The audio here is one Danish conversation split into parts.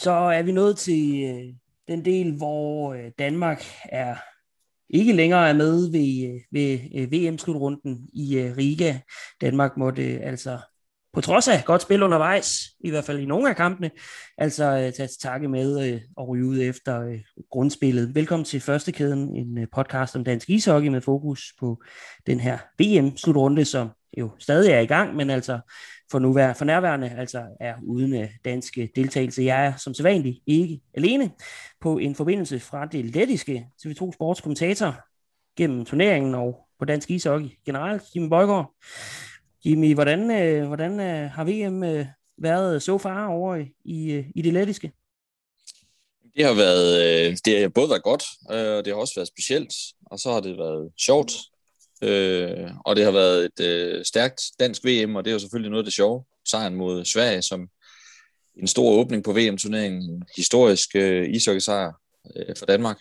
så er vi nået til øh, den del, hvor øh, Danmark er ikke længere er med ved, øh, ved øh, VM-slutrunden i øh, Riga. Danmark måtte øh, altså på trods af godt spil undervejs, i hvert fald i nogle af kampene, altså øh, tage til takke med øh, og ryge ud efter øh, grundspillet. Velkommen til Første Kæden, en øh, podcast om dansk ishockey med fokus på den her VM-slutrunde, som jo stadig er i gang, men altså for, nuværende, for nærværende altså er uden øh, danske deltagelse. Jeg er som sædvanligt ikke alene på en forbindelse fra det lettiske TV2 Sportskommentator gennem turneringen og på dansk ishockey generelt, Jimmy Bøjgaard. Jimmy, hvordan, øh, hvordan øh, har VM øh, været så far over i, i øh, det lettiske? Det har været, øh, det har både været godt, øh, og det har også været specielt, og så har det været sjovt, øh, og det har været et øh, stærkt dansk VM, og det er jo selvfølgelig noget af det sjove. Sejren mod Sverige som en stor åbning på VM-turneringen, en historisk øh, ishockey-sejr øh, for Danmark.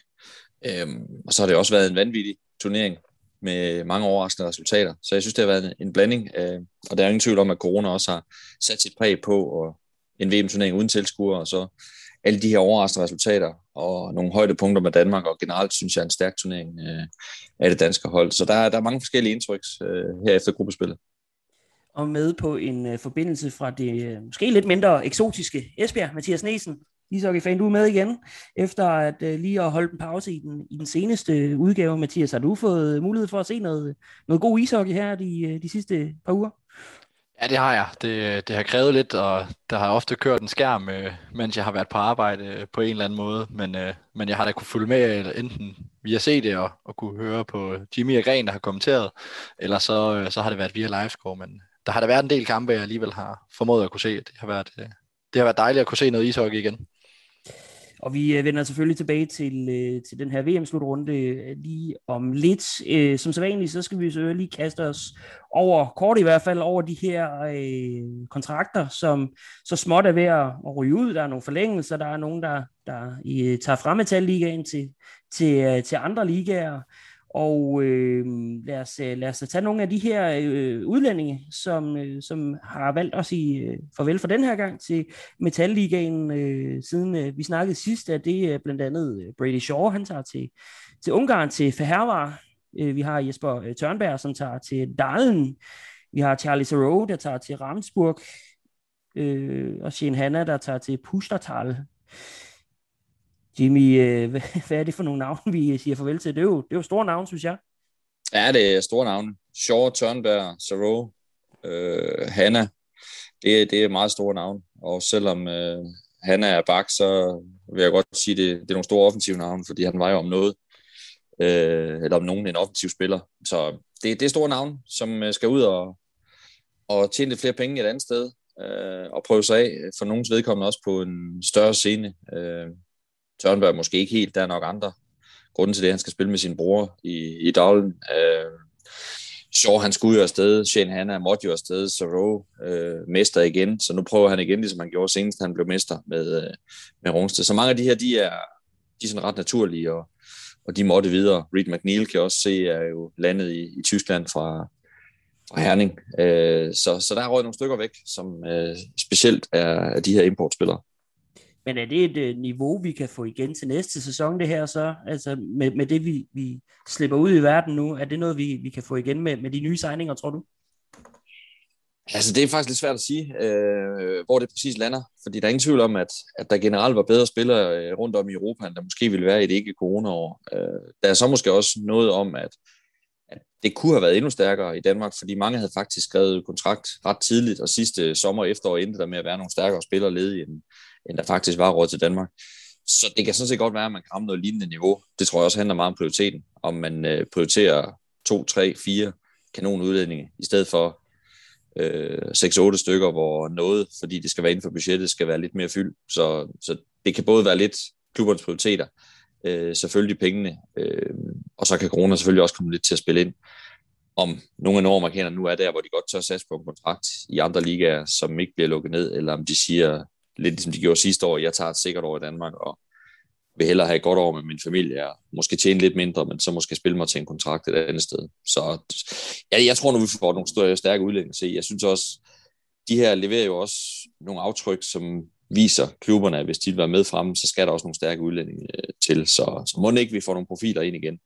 Øh, og så har det også været en vanvittig turnering med mange overraskende resultater. Så jeg synes, det har været en blanding, øh, og der er ingen tvivl om, at corona også har sat sit præg på og en VM-turnering uden tilskuere, og så alle de her overraskende resultater og nogle højdepunkter med Danmark, og generelt synes jeg er en stærk turnering øh, af det danske hold. Så der, der er mange forskellige indtryk øh, her efter gruppespillet. Og med på en øh, forbindelse fra det øh, måske lidt mindre eksotiske Esbjerg, Mathias Nesen, ishockey-fan, du er med igen, efter at øh, lige at holde en pause i den, i den seneste øh, udgave. Mathias, har du fået mulighed for at se noget, noget god ishockey her de, øh, de sidste par uger? Ja, det har jeg. Det, det har krævet lidt, og der har ofte kørt en skærm, øh, mens jeg har været på arbejde øh, på en eller anden måde. Men, øh, men jeg har da kunne følge med, enten via CD og, og kunne høre på Jimmy og Gren, der har kommenteret, eller så, øh, så har det været via livescore. Men der har der været en del kampe, jeg alligevel har formået at kunne se. Det har været, øh, det har været dejligt at kunne se noget ishockey igen. Og vi øh, vender selvfølgelig tilbage til, øh, til den her VM-slutrunde øh, lige om lidt. Øh, som så vanligt, så skal vi så lige kaste os over, kort i hvert fald, over de her øh, kontrakter, som så småt er ved at ryge ud. Der er nogle forlængelser, der er nogen, der, der i, tager frem Metal-ligaen til, til, til andre ligaer. Og øh, lad, os, øh, lad os tage nogle af de her øh, udlændinge, som, øh, som har valgt at sige øh, farvel for den her gang til Metalligaen, øh, siden øh, vi snakkede sidst, at det er blandt andet øh, Brady Shaw, han tager til, til Ungarn, til Fehervar. Øh, vi har Jesper øh, Tørnberg, som tager til Dalen. Vi har Charlie Theroux, der tager til Ramsburg. Øh, og Shane Hanna, der tager til Pustertal. Jimmy, øh, hvad er det for nogle navne, vi siger farvel til? Det er jo, det er jo store navne, synes jeg. Ja, det er store navne. Shaw, Tørnberg, Saro, øh, Hanna. Det, det er meget store navne. Og selvom øh, Hanna er bak, så vil jeg godt sige, at det, det er nogle store offensive navne, fordi han vejer om noget. Øh, eller om nogen en offensiv spiller. Så det, det er store navne, som øh, skal ud og, og tjene lidt flere penge et andet sted. Øh, og prøve sig af for nogens vedkommende også på en større scene. Øh, Tørnberg måske ikke helt, der er nok andre grunde til det, han skal spille med sin bror i, i Dowlen. Øh, Shaw, han skulle jo afsted, Shane Hanna måtte jo afsted, Saro øh, mester igen, så nu prøver han igen, ligesom han gjorde senest, han blev mester med, øh, med Rungsted. Så mange af de her, de er, de er sådan ret naturlige, og, og de måtte videre. Reed McNeil kan også se, er jo landet i, i Tyskland fra, fra Herning. Øh, så, så der er røget nogle stykker væk, som øh, specielt er, er de her importspillere. Men er det et øh, niveau, vi kan få igen til næste sæson, det her så? Altså med, med det, vi, vi slipper ud i verden nu, er det noget, vi, vi kan få igen med, med de nye signinger, tror du? Altså, det er faktisk lidt svært at sige, øh, hvor det præcis lander. Fordi der er ingen tvivl om, at, at der generelt var bedre spillere øh, rundt om i Europa, end der måske ville være i det ikke-corona-år. Øh, der er så måske også noget om, at, at det kunne have været endnu stærkere i Danmark, fordi mange havde faktisk skrevet kontrakt ret tidligt, og sidste sommer og efterår endte der med at være nogle stærkere spillere ledige, end, end der faktisk var råd til Danmark. Så det kan sådan set godt være, at man kan ramme noget lignende niveau. Det tror jeg også handler meget om prioriteten. Om man øh, prioriterer to, tre, fire kanonudlændinge, i stedet for øh, 6-8 stykker, hvor noget, fordi det skal være inden for budgettet, skal være lidt mere fyldt. Så, så det kan både være lidt klubbernes prioriteter, øh, selvfølgelig pengene, øh, og så kan corona selvfølgelig også komme lidt til at spille ind. Om nogle af nordmarkanerne nu er der, hvor de godt tør satse på en kontrakt i andre ligaer, som ikke bliver lukket ned, eller om de siger, lidt ligesom de gjorde sidste år, jeg tager et sikkert år i Danmark, og vil hellere have et godt år med min familie, og måske tjene lidt mindre, men så måske spille mig til en kontrakt et andet sted. Så ja, jeg tror nu, vi får nogle større, stærke udlændinge se. Jeg synes også, de her leverer jo også nogle aftryk, som viser klubberne, at hvis de vil være med fremme, så skal der også nogle stærke udlændinge øh, til. Så, så må ikke vi får nogle profiler ind igen.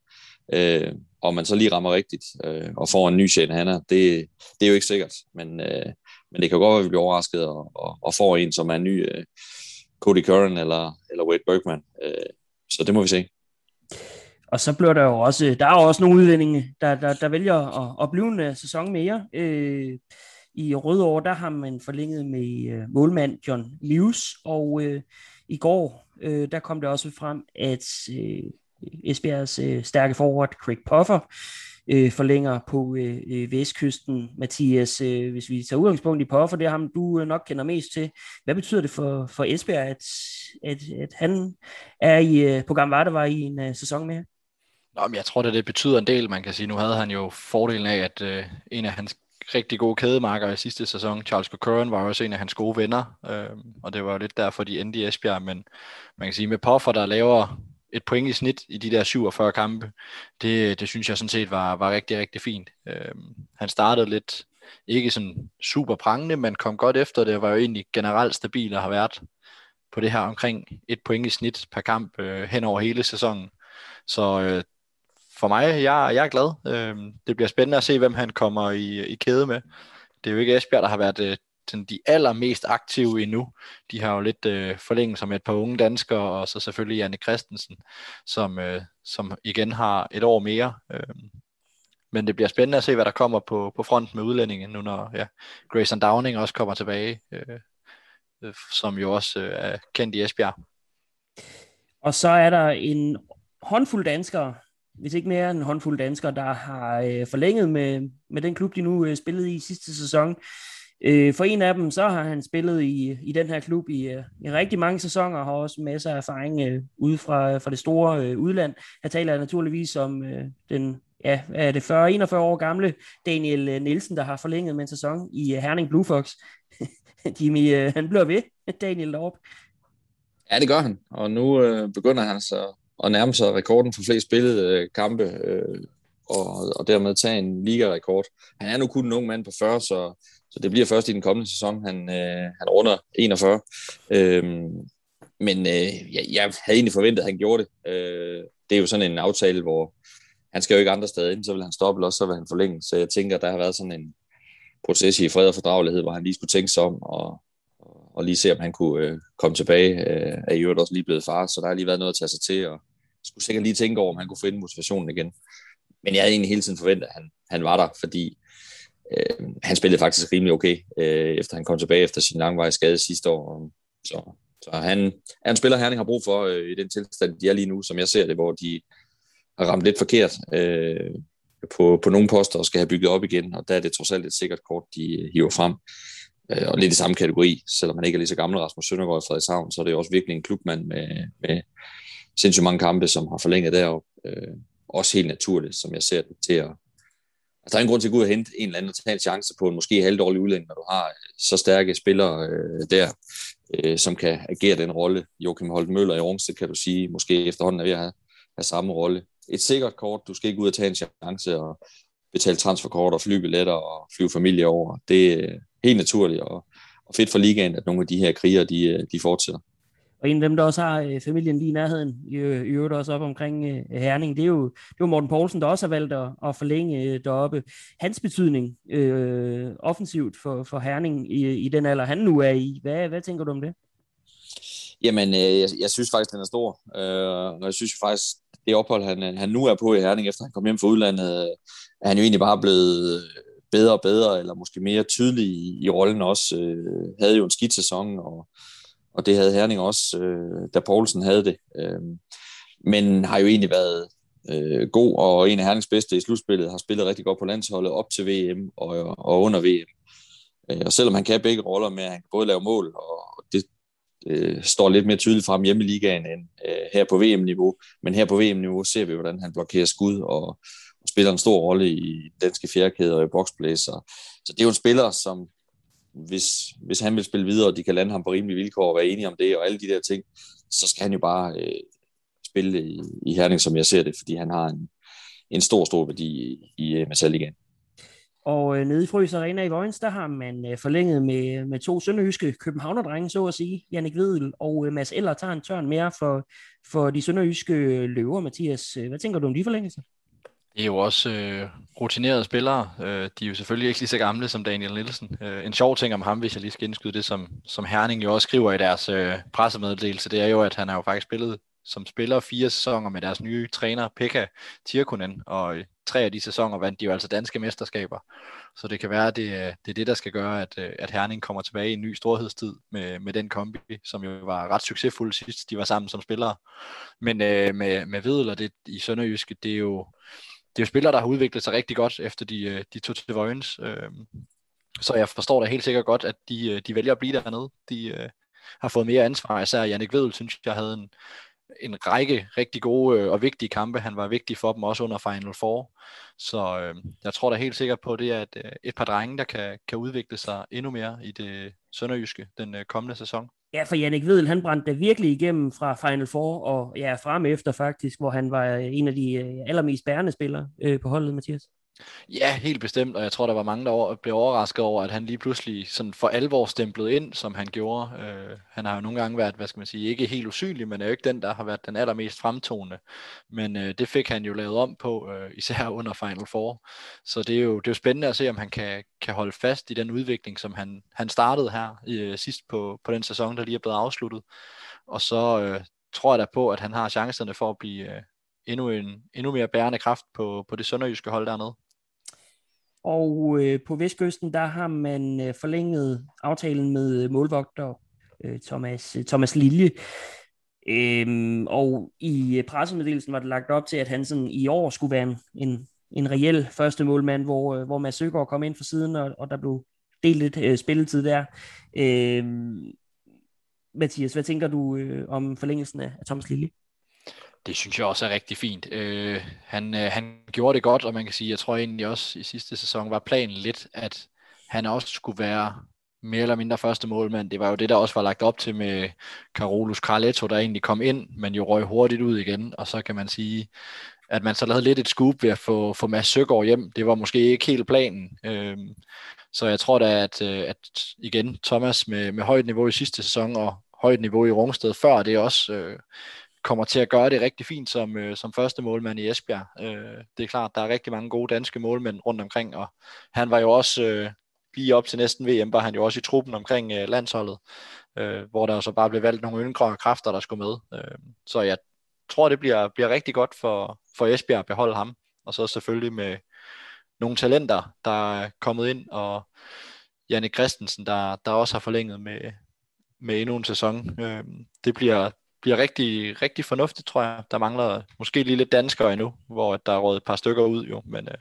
Øh, og man så lige rammer rigtigt øh, og får en ny Shane Hanna, det, det er jo ikke sikkert. Men, øh, men det kan godt være, at vi bliver overrasket og, og, og får en, som er en ny øh, Cody Curran eller, eller Wade Bergman. Øh, så det må vi se. Og så bliver der jo også, der er jo også nogle udlændinge, der, der, der vælger at, at blive en øh, sæson mere. Øh, I Rødovre, der har man forlænget med øh, målmand John Lewis, og øh, i går, øh, der kom det også frem, at øh, Esbjergs øh, stærke forward Craig Puffer øh, forlænger på øh, øh, vestkysten. Mathias, øh, hvis vi tager udgangspunkt i Poffer, det er ham, du øh, nok kender mest til. Hvad betyder det for, for Esbjerg, at, at, at han er i, øh, på Gamle var i en øh, sæson mere? Nå, men jeg tror, at det betyder en del, man kan sige. Nu havde han jo fordelen af, at øh, en af hans rigtig gode kædemarker i sidste sæson, Charles Cochran, var også en af hans gode venner, øh, og det var jo lidt derfor, de endte i Esbjerg, men man kan sige, med Poffer, der laver et point i snit i de der 47 kampe, det, det synes jeg sådan set var, var rigtig, rigtig fint. Øh, han startede lidt, ikke sådan super prangende, men kom godt efter det, var jo egentlig generelt stabil og har været på det her omkring et point i snit per kamp øh, hen over hele sæsonen. Så øh, for mig, jeg, jeg er glad. Øh, det bliver spændende at se, hvem han kommer i, i kæde med. Det er jo ikke Esbjerg, der har været øh, sådan de allermest aktive endnu. De har jo lidt øh, forlænget som et par unge danskere, og så selvfølgelig Janne Christensen, som, øh, som igen har et år mere. Øh, men det bliver spændende at se, hvad der kommer på, på fronten med udlændingen, nu når ja, Grayson Downing også kommer tilbage, øh, øh, som jo også øh, er kendt i Esbjerg. Og så er der en håndfuld danskere, hvis ikke mere end en håndfuld danskere, der har øh, forlænget med, med den klub, de nu øh, spillede i sidste sæson. Øh, for en af dem, så har han spillet i, i den her klub i, øh, i rigtig mange sæsoner, og har også masser af erfaring øh, ude fra, fra det store øh, udland. Her taler jeg naturligvis om øh, den ja, er det 40-41 år gamle Daniel øh, Nielsen, der har forlænget med en sæson i øh, Herning Blue Fox. Jimmy, øh, han bliver ved, Daniel Lorp. Ja, det gør han, og nu øh, begynder han så at nærme sig rekorden for flest spillede øh, kampe, øh, og, og dermed tage en ligarekord. Han er nu kun en ung mand på 40, så, så det bliver først i den kommende sæson, han, øh, han runder 41. Øhm, men øh, jeg, jeg havde egentlig forventet, at han gjorde det. Øh, det er jo sådan en aftale, hvor han skal jo ikke andre steder ind, så vil han stoppe, eller også så vil han forlænge. Så jeg tænker, der har været sådan en proces i fred og fordragelighed, hvor han lige skulle tænke sig om, og, og lige se, om han kunne øh, komme tilbage. Øh, er i øvrigt også lige blevet far, så der har lige været noget at tage sig til, og skulle sikkert lige tænke over, om han kunne finde motivationen igen. Men jeg havde egentlig hele tiden forventet, at han, han var der, fordi øh, han spillede faktisk rimelig okay, øh, efter han kom tilbage efter sin langvarige skade sidste år. Så, så han er en spiller, Herning har brug for øh, i den tilstand, de er lige nu, som jeg ser det, hvor de har ramt lidt forkert øh, på, på nogle poster og skal have bygget op igen, og der er det trods alt et sikkert kort, de øh, hiver frem. Øh, og lidt i samme kategori, selvom man ikke er lige så gammel Rasmus Søndergaard i Frederikshavn, så er det jo også virkelig en klubmand med, med sindssygt mange kampe, som har forlænget deroppe. Øh, også helt naturligt, som jeg ser det, til at Altså, der er en grund til at gå ud og hente en eller anden og tage en chance på en måske halvdårlig udlænding, når du har øh, så stærke spillere øh, der, øh, som kan agere den rolle. Joachim Holt Møller i Rungsted, kan du sige, måske efterhånden er ved at have, have samme rolle. Et sikkert kort, du skal ikke ud og tage en chance og betale transferkort og flybilletter og flyve familie over. Det er øh, helt naturligt og, og fedt for ligaen, at nogle af de her kriger, de, øh, de fortsætter. Og en af dem, der også har øh, familien lige i nærheden, i, øh, i øvrigt også op omkring øh, Herning, det er, jo, det er jo Morten Poulsen, der også har valgt at, at forlænge øh, deroppe. Hans betydning øh, offensivt for, for Herning i, i den alder, han nu er i. Hvad, hvad tænker du om det? Jamen, øh, jeg, jeg synes faktisk, den er stor. Øh, og jeg synes faktisk, det ophold, han, øh, han nu er på i Herning, efter han kom hjem fra udlandet, øh, er han jo egentlig bare blevet bedre og bedre, eller måske mere tydelig i, i rollen også. Øh, havde jo en skidt sæson, og og det havde Herning også, øh, da Poulsen havde det. Øh, men har jo egentlig været øh, god, og en af Hernings bedste i slutspillet, har spillet rigtig godt på landsholdet op til VM og, og under VM. Øh, og selvom han kan begge roller med, at han kan både lave mål, og det øh, står lidt mere tydeligt frem hjemme i ligaen end øh, her på VM-niveau, men her på VM-niveau ser vi, hvordan han blokerer skud og, og spiller en stor rolle i danske fjerkæder og i boxplay. Så, så det er jo en spiller, som hvis, hvis han vil spille videre, og de kan lande ham på rimelige vilkår og være enige om det, og alle de der ting, så skal han jo bare øh, spille i, i Herning, som jeg ser det, fordi han har en, en stor, stor værdi i, i øh, Og øh, nede i Frøs Arena i Vojens, der har man øh, forlænget med, med to sønderjyske københavnerdrenge, så at sige. Jannik Vedel og øh, Mads Eller tager en tørn mere for, for de sønderjyske løver, Mathias. Øh, hvad tænker du om de forlængelser? Det er jo også øh, rutinerede spillere. Øh, de er jo selvfølgelig ikke lige så gamle som Daniel Nielsen. Øh, en sjov ting om ham, hvis jeg lige skal indskyde det, som, som Herning jo også skriver i deres øh, pressemeddelelse, det er jo, at han har jo faktisk spillet som spiller fire sæsoner med deres nye træner, Pekka Tirkunen, og tre af de sæsoner vandt de jo altså danske mesterskaber. Så det kan være, at det, øh, det er det, der skal gøre, at, øh, at Herning kommer tilbage i en ny storhedstid med, med den kombi, som jo var ret succesfuld sidst, de var sammen som spillere. Men øh, med, med Vedel og det i Sønderjyske, det er jo, det er jo spillere, der har udviklet sig rigtig godt, efter de, øh, de tog til Vojens. Øh, så jeg forstår da helt sikkert godt, at de, øh, de vælger at blive dernede. De øh, har fået mere ansvar. Især Jannik Vedel, synes jeg, havde en, en række rigtig gode øh, og vigtige kampe. Han var vigtig for dem også under Final Four. Så øh, jeg tror da helt sikkert på det, at øh, et par drenge, der kan, kan udvikle sig endnu mere i det sønderjyske den øh, kommende sæson. Ja, for Jannik Vedel, han brændte virkelig igennem fra Final Four, og ja, frem efter faktisk, hvor han var en af de øh, allermest bærende spillere øh, på holdet, Mathias. Ja, helt bestemt, og jeg tror, der var mange, der blev overrasket over, at han lige pludselig sådan for alvor stemplet ind, som han gjorde. Øh, han har jo nogle gange været, hvad skal man sige, ikke helt usynlig, men er jo ikke den, der har været den allermest fremtonende. Men øh, det fik han jo lavet om på, øh, især under Final Four. Så det er, jo, det er jo spændende at se, om han kan, kan holde fast i den udvikling, som han, han startede her øh, sidst på, på den sæson, der lige er blevet afsluttet. Og så øh, tror jeg da på, at han har chancerne for at blive... Øh, endnu, en, endnu mere bærende kraft på, på det sønderjyske hold dernede. Og øh, på Vestkysten, der har man øh, forlænget aftalen med øh, målvogter øh, Thomas, øh, Thomas Lilje. Øhm, og i øh, pressemeddelelsen var det lagt op til, at han sådan i år skulle være en, en, en reel første målmand, hvor, øh, hvor Mads Søgaard kom ind fra siden, og, og der blev delt lidt øh, spilletid der. Øhm, Mathias, hvad tænker du øh, om forlængelsen af, af Thomas Lille? Det synes jeg også er rigtig fint. Øh, han, øh, han gjorde det godt, og man kan sige, jeg tror egentlig også i sidste sæson var planen lidt, at han også skulle være mere eller mindre første målmand. Det var jo det, der også var lagt op til med Carolus Carletto, der egentlig kom ind, men jo røg hurtigt ud igen, og så kan man sige, at man så lavede lidt et scoop ved at få, få Mads Søgaard hjem. Det var måske ikke helt planen. Øh, så jeg tror da, at, øh, at igen, Thomas med, med højt niveau i sidste sæson, og højt niveau i Rungsted før, det er også øh, kommer til at gøre det rigtig fint som, øh, som første målmand i Esbjerg. Øh, det er klart, der er rigtig mange gode danske målmænd rundt omkring, og han var jo også øh, lige op til næsten VM, var han jo også i truppen omkring øh, landsholdet, øh, hvor der så bare blev valgt nogle yngre kræfter, der skulle med. Øh, så jeg tror, det bliver, bliver rigtig godt for, for Esbjerg at beholde ham, og så selvfølgelig med nogle talenter, der er kommet ind, og Janne Christensen, der, der også har forlænget med, med endnu en sæson. Øh, det, bliver, bliver rigtig, rigtig fornuftigt, tror jeg. Der mangler måske lige lidt danskere endnu, hvor der er råd et par stykker ud jo, men øh,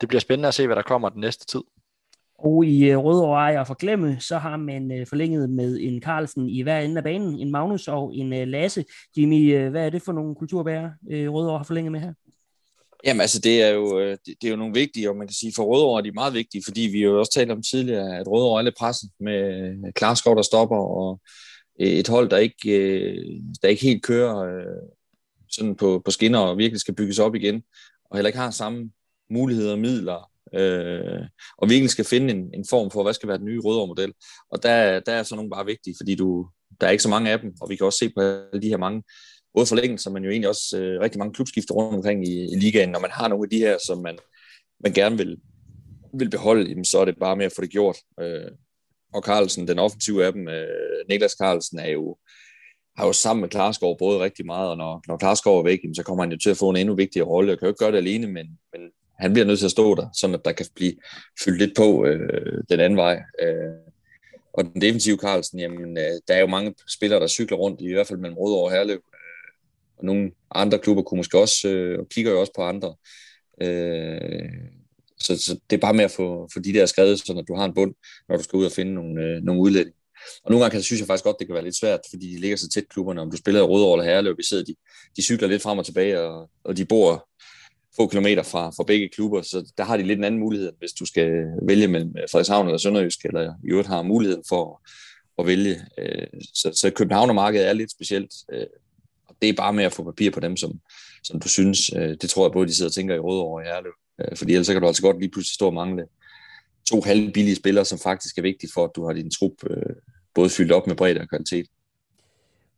det bliver spændende at se, hvad der kommer den næste tid. Og i uh, Rødovre Ejer for Glemme, så har man uh, forlænget med en Carlsen i hver ende af banen, en Magnus og en uh, Lasse. Jimmy, hvad er det for nogle kulturbærere, uh, Rødovre har forlænget med her? Jamen altså, det er jo, det, er jo nogle vigtige, og man kan sige, for Rødovre er de meget vigtige, fordi vi jo også talt om tidligere, at Rødovre er lidt presset med Klarskov, der stopper, og Øh, et hold, der ikke, øh, der ikke helt kører øh, sådan på, på skinner og virkelig skal bygges op igen, og heller ikke har samme muligheder og midler, øh, og virkelig skal finde en, en form for, hvad skal være den nye rødovre model. Og der, der er så nogle bare vigtige, fordi du, der er ikke så mange af dem, og vi kan også se på alle de her mange, både forlængelser, men jo egentlig også øh, rigtig mange klubskifter rundt omkring i, i ligaen. Når man har nogle af de her, som man, man gerne vil, vil beholde, jamen, så er det bare med at få det gjort. Øh, og Carlsen, den offensive af dem, øh, Niklas Carlsen, er jo, har jo sammen med Klarskov både rigtig meget, og når, når Klarskov er væk, så kommer han jo til at få en endnu vigtigere rolle. Jeg kan jo ikke gøre det alene, men, men han bliver nødt til at stå der, sådan at der kan blive fyldt lidt på øh, den anden vej. Øh, og den defensive Carlsen, jamen, øh, der er jo mange spillere, der cykler rundt, i hvert fald mellem Rødovre og Herlev. Øh, og nogle andre klubber kunne måske også, øh, og kigger jo også på andre. Øh, så, så det er bare med at få, få de der skrevet, så du har en bund, når du skal ud og finde nogle, øh, nogle udlændinge. Og nogle gange kan, synes jeg faktisk godt, det kan være lidt svært, fordi de ligger så tæt klubberne. Om du spiller i Rødovre eller Herlev, vi sidder, de, de cykler lidt frem og tilbage, og, og de bor få kilometer fra, fra begge klubber, så der har de lidt en anden mulighed, hvis du skal vælge mellem øh, Frederikshavn eller Sønderjysk, eller i øvrigt har muligheden for at vælge. Øh, så, så Københavnermarkedet er lidt specielt, øh, og det er bare med at få papir på dem, som, som du synes. Det tror jeg både, de sidder og tænker i Rødovre og i Herlev. Øh, fordi ellers kan du altså godt lige pludselig stå og mangle to halvbillige spillere, som faktisk er vigtige for, at du har din trup øh, både fyldt op med bredde og kvalitet.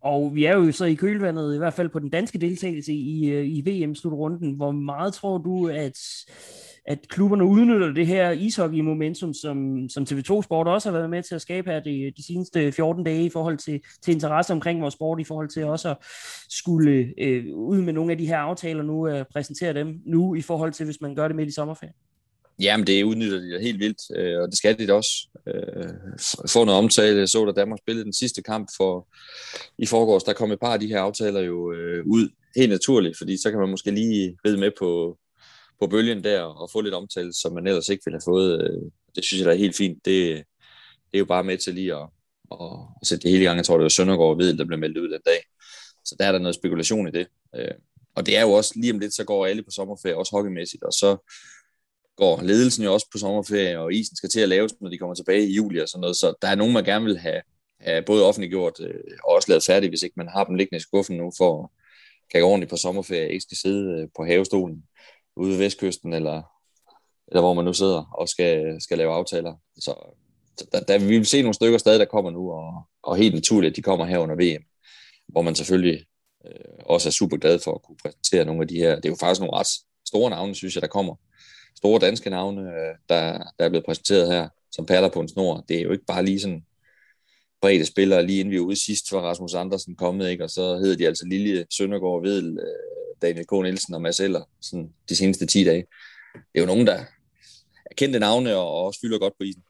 Og vi er jo så i kølvandet, i hvert fald på den danske deltagelse i, øh, i VM-slutrunden. Hvor meget tror du, at, at klubberne udnytter det her ishockey-momentum, som, som TV2 Sport også har været med til at skabe her de, de seneste 14 dage i forhold til, til interesse omkring vores sport, i forhold til også at skulle øh, ud med nogle af de her aftaler nu, øh, præsentere dem nu, i forhold til hvis man gør det midt i sommerferien? Jamen, det udnytter de helt vildt, øh, og det skal de da også. Øh, få noget omtale. Jeg så, da Danmark spillede den sidste kamp for i forgårs, der kom et par af de her aftaler jo øh, ud helt naturligt, fordi så kan man måske lige ride med på, på bølgen der og få lidt omtale, som man ellers ikke ville have fået. Øh, det synes jeg da er helt fint. Det, det er jo bare med til lige at, at, at sætte det hele i gang. Jeg tror, det var Søndergaard og Vedel, der blev meldt ud den dag. Så der er der noget spekulation i det. Øh, og det er jo også lige om lidt, så går alle på sommerferie, også hockeymæssigt, og så går ledelsen jo også på sommerferie, og isen skal til at laves, når de kommer tilbage i juli og sådan noget. Så der er nogen, man gerne vil have, have både offentliggjort øh, og også lavet færdigt, hvis ikke man har dem liggende i skuffen nu, for at kan gå ordentligt på sommerferie, ikke skal sidde øh, på havestolen ude ved vestkysten, eller, eller hvor man nu sidder og skal, skal lave aftaler. Så, der, der, vi vil se nogle stykker stadig, der kommer nu, og, og helt naturligt, at de kommer her under VM, hvor man selvfølgelig øh, også er super glad for at kunne præsentere nogle af de her. Det er jo faktisk nogle ret store navne, synes jeg, der kommer store danske navne, øh, der, der er blevet præsenteret her, som perler på en snor. Det er jo ikke bare lige sådan brede spillere, lige inden vi var ude sidst, var Rasmus Andersen kommet, ikke? og så hedder de altså Lille Søndergaard, Vedel, øh, Daniel K. Nielsen og Mads Eller, sådan de seneste 10 dage. Det er jo nogen, der er kendte navne og også fylder godt på isen.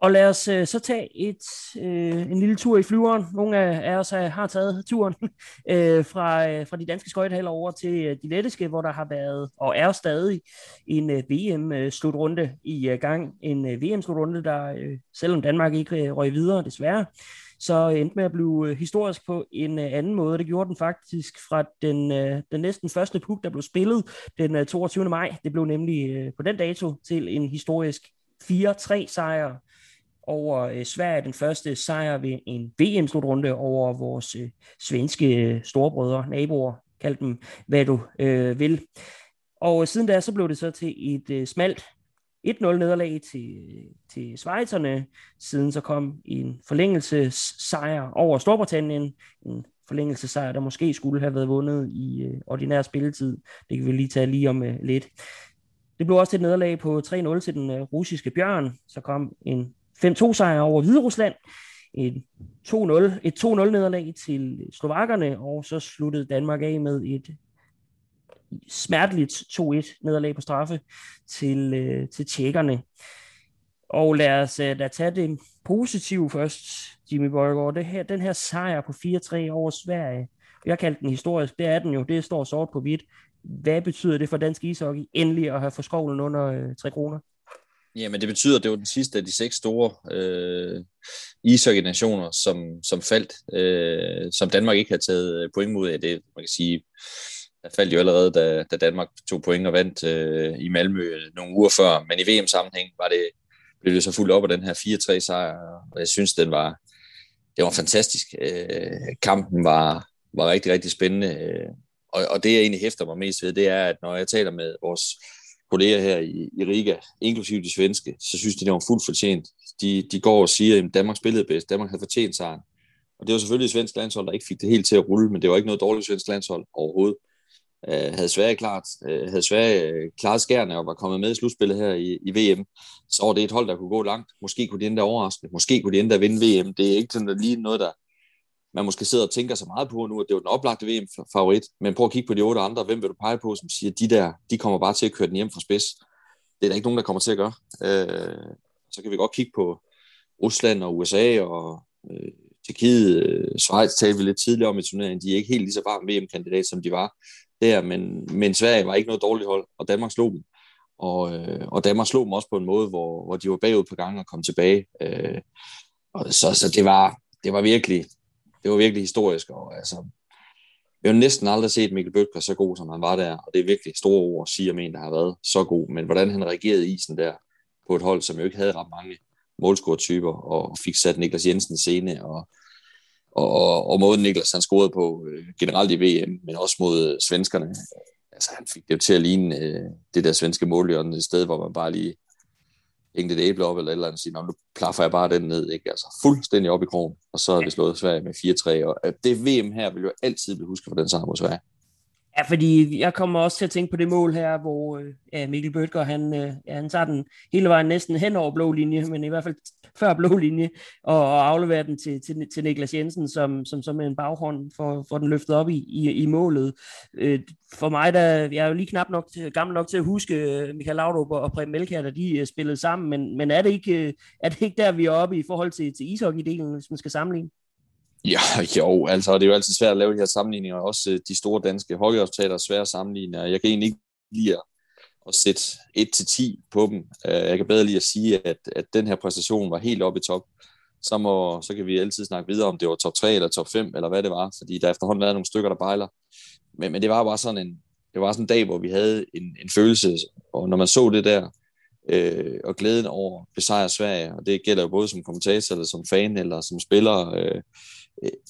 Og lad os øh, så tage et, øh, en lille tur i flyveren. Nogle af, os har, taget turen øh, fra, øh, fra de danske skøjtehaller over til øh, de lettiske, hvor der har været og er stadig en øh, VM-slutrunde øh, i øh, gang. En øh, VM-slutrunde, der øh, selvom Danmark ikke øh, røg videre desværre, så endte med at blive øh, historisk på en øh, anden måde. Det gjorde den faktisk fra den, øh, den næsten første puk, der blev spillet den 22. maj. Det blev nemlig på den dato til en historisk 4-3 sejr over Sverige, den første sejr ved en VM-slutrunde over vores svenske storebrødre, naboer, kald dem hvad du øh, vil. Og siden da, så blev det så til et øh, smalt 1-0 nederlag til, til Schweizerne. Siden så kom en forlængelsessejr over Storbritannien. En forlængelsessejr, der måske skulle have været vundet i øh, ordinær spilletid. Det kan vi lige tage lige om øh, lidt. Det blev også et nederlag på 3-0 til den øh, russiske Bjørn. Så kom en 5-2 sejr over Hvide Rusland, et 2-0, et 2-0 nederlag til slovakkerne, og så sluttede Danmark af med et smerteligt 2-1 nederlag på straffe til, øh, til tjekkerne. Og lad os øh, da tage det positive først, Jimmy Borgård. Det her, den her sejr på 4-3 over Sverige, jeg kaldte den historisk, det er den jo, det står sort på hvidt. Hvad betyder det for dansk ishockey endelig at have forskovlen under øh, 3 kroner? Jamen, det betyder, at det var den sidste af de seks store øh, ishockey-nationer, som, som faldt, øh, som Danmark ikke har taget øh, point mod af. Det, man kan sige, der faldt jo allerede, da, da Danmark tog point og vandt øh, i Malmø nogle uger før. Men i VM-sammenhæng var det, blev det så fuldt op af den her 4-3 sejr, og jeg synes, den var, det var fantastisk. Øh, kampen var, var rigtig, rigtig spændende. Øh, og, og det, jeg egentlig hæfter mig mest ved, det er, at når jeg taler med vores kolleger her i, i Riga, inklusive de svenske, så synes de, det var fuldt fortjent. De, de går og siger, at Danmark spillede bedst, Danmark havde fortjent sejren. Og det var selvfølgelig et svensk landshold, der ikke fik det helt til at rulle, men det var ikke noget dårligt svensk landshold overhovedet øh, havde Sverige klart, øh, havde Sverige øh, klaret skærne og var kommet med i slutspillet her i, i VM, så var det et hold, der kunne gå langt. Måske kunne de endda overraske, måske kunne de endda vinde VM. Det er ikke sådan lige noget, der, man måske sidder og tænker så meget på nu, at det er den oplagte VM-favorit, men prøv at kigge på de otte andre, hvem vil du pege på, som siger, at de der, de kommer bare til at køre den hjem fra spids. Det er der ikke nogen, der kommer til at gøre. Øh, så kan vi godt kigge på Rusland og USA og øh, Tjekkiet, øh, Schweiz talte vi lidt tidligere om i turneringen, de er ikke helt lige så varme VM-kandidat, som de var der, men, men Sverige var ikke noget dårligt hold, og Danmark slog dem. Og, øh, og Danmark slog dem også på en måde, hvor, hvor de var bagud på gang og kom tilbage. Øh, og så, så det var, det var virkelig, det var virkelig historisk, og altså, jeg har næsten aldrig set Mikkel Bøtger så god, som han var der, og det er virkelig store ord at sige om en, der har været så god, men hvordan han reagerede i isen der, på et hold, som jo ikke havde ret mange målscoretyper, og fik sat Niklas Jensen scene, og, og, og, og måden Niklas han scorede på øh, generelt i VM, men også mod svenskerne, altså, han fik det jo til at ligne øh, det der svenske målhjørne, et sted, hvor man bare lige hængte et æble op eller et eller andet, og sige, nu plaffer jeg bare den ned, ikke? Altså fuldstændig op i krogen, og så har vi slået Sverige med 4-3, og øh, det VM her vil jo altid blive husket for den sejr mod Sverige. Ja, fordi jeg kommer også til at tænke på det mål her, hvor øh, ja, Mikkel Bøtger, han, øh, ja, han tager den hele vejen næsten hen over blå linje, men i hvert fald før blå linje, og, og afleverer den til, til, til Niklas Jensen, som, som, som med en baghånd får, får den løftet op i, i, i målet. Øh, for mig, der, jeg er jo lige knap nok til, gammel nok til at huske øh, Michael Laudrup og Preben Melkær, da de øh, spillede sammen, men, men er, det ikke, øh, er det ikke der, vi er oppe i forhold til, til ishockey-delen, hvis man skal sammenligne? Ja, jo, altså det er jo altid svært at lave de her sammenligninger, også øh, de store danske hockeyresultater er svære at sammenligne. Jeg kan egentlig ikke lide at, at sætte 1-10 på dem. Øh, jeg kan bedre lige at sige, at, at den her præstation var helt oppe i top. Så, må, så kan vi altid snakke videre, om det var top 3 eller top 5, eller hvad det var, fordi der efterhånden været nogle stykker, der bejler. Men, men det var bare sådan en, det var sådan en dag, hvor vi havde en, en følelse, og når man så det der, øh, og glæden over besejre Sverige, og det gælder jo både som kommentator, eller som fan, eller som spiller, Øh,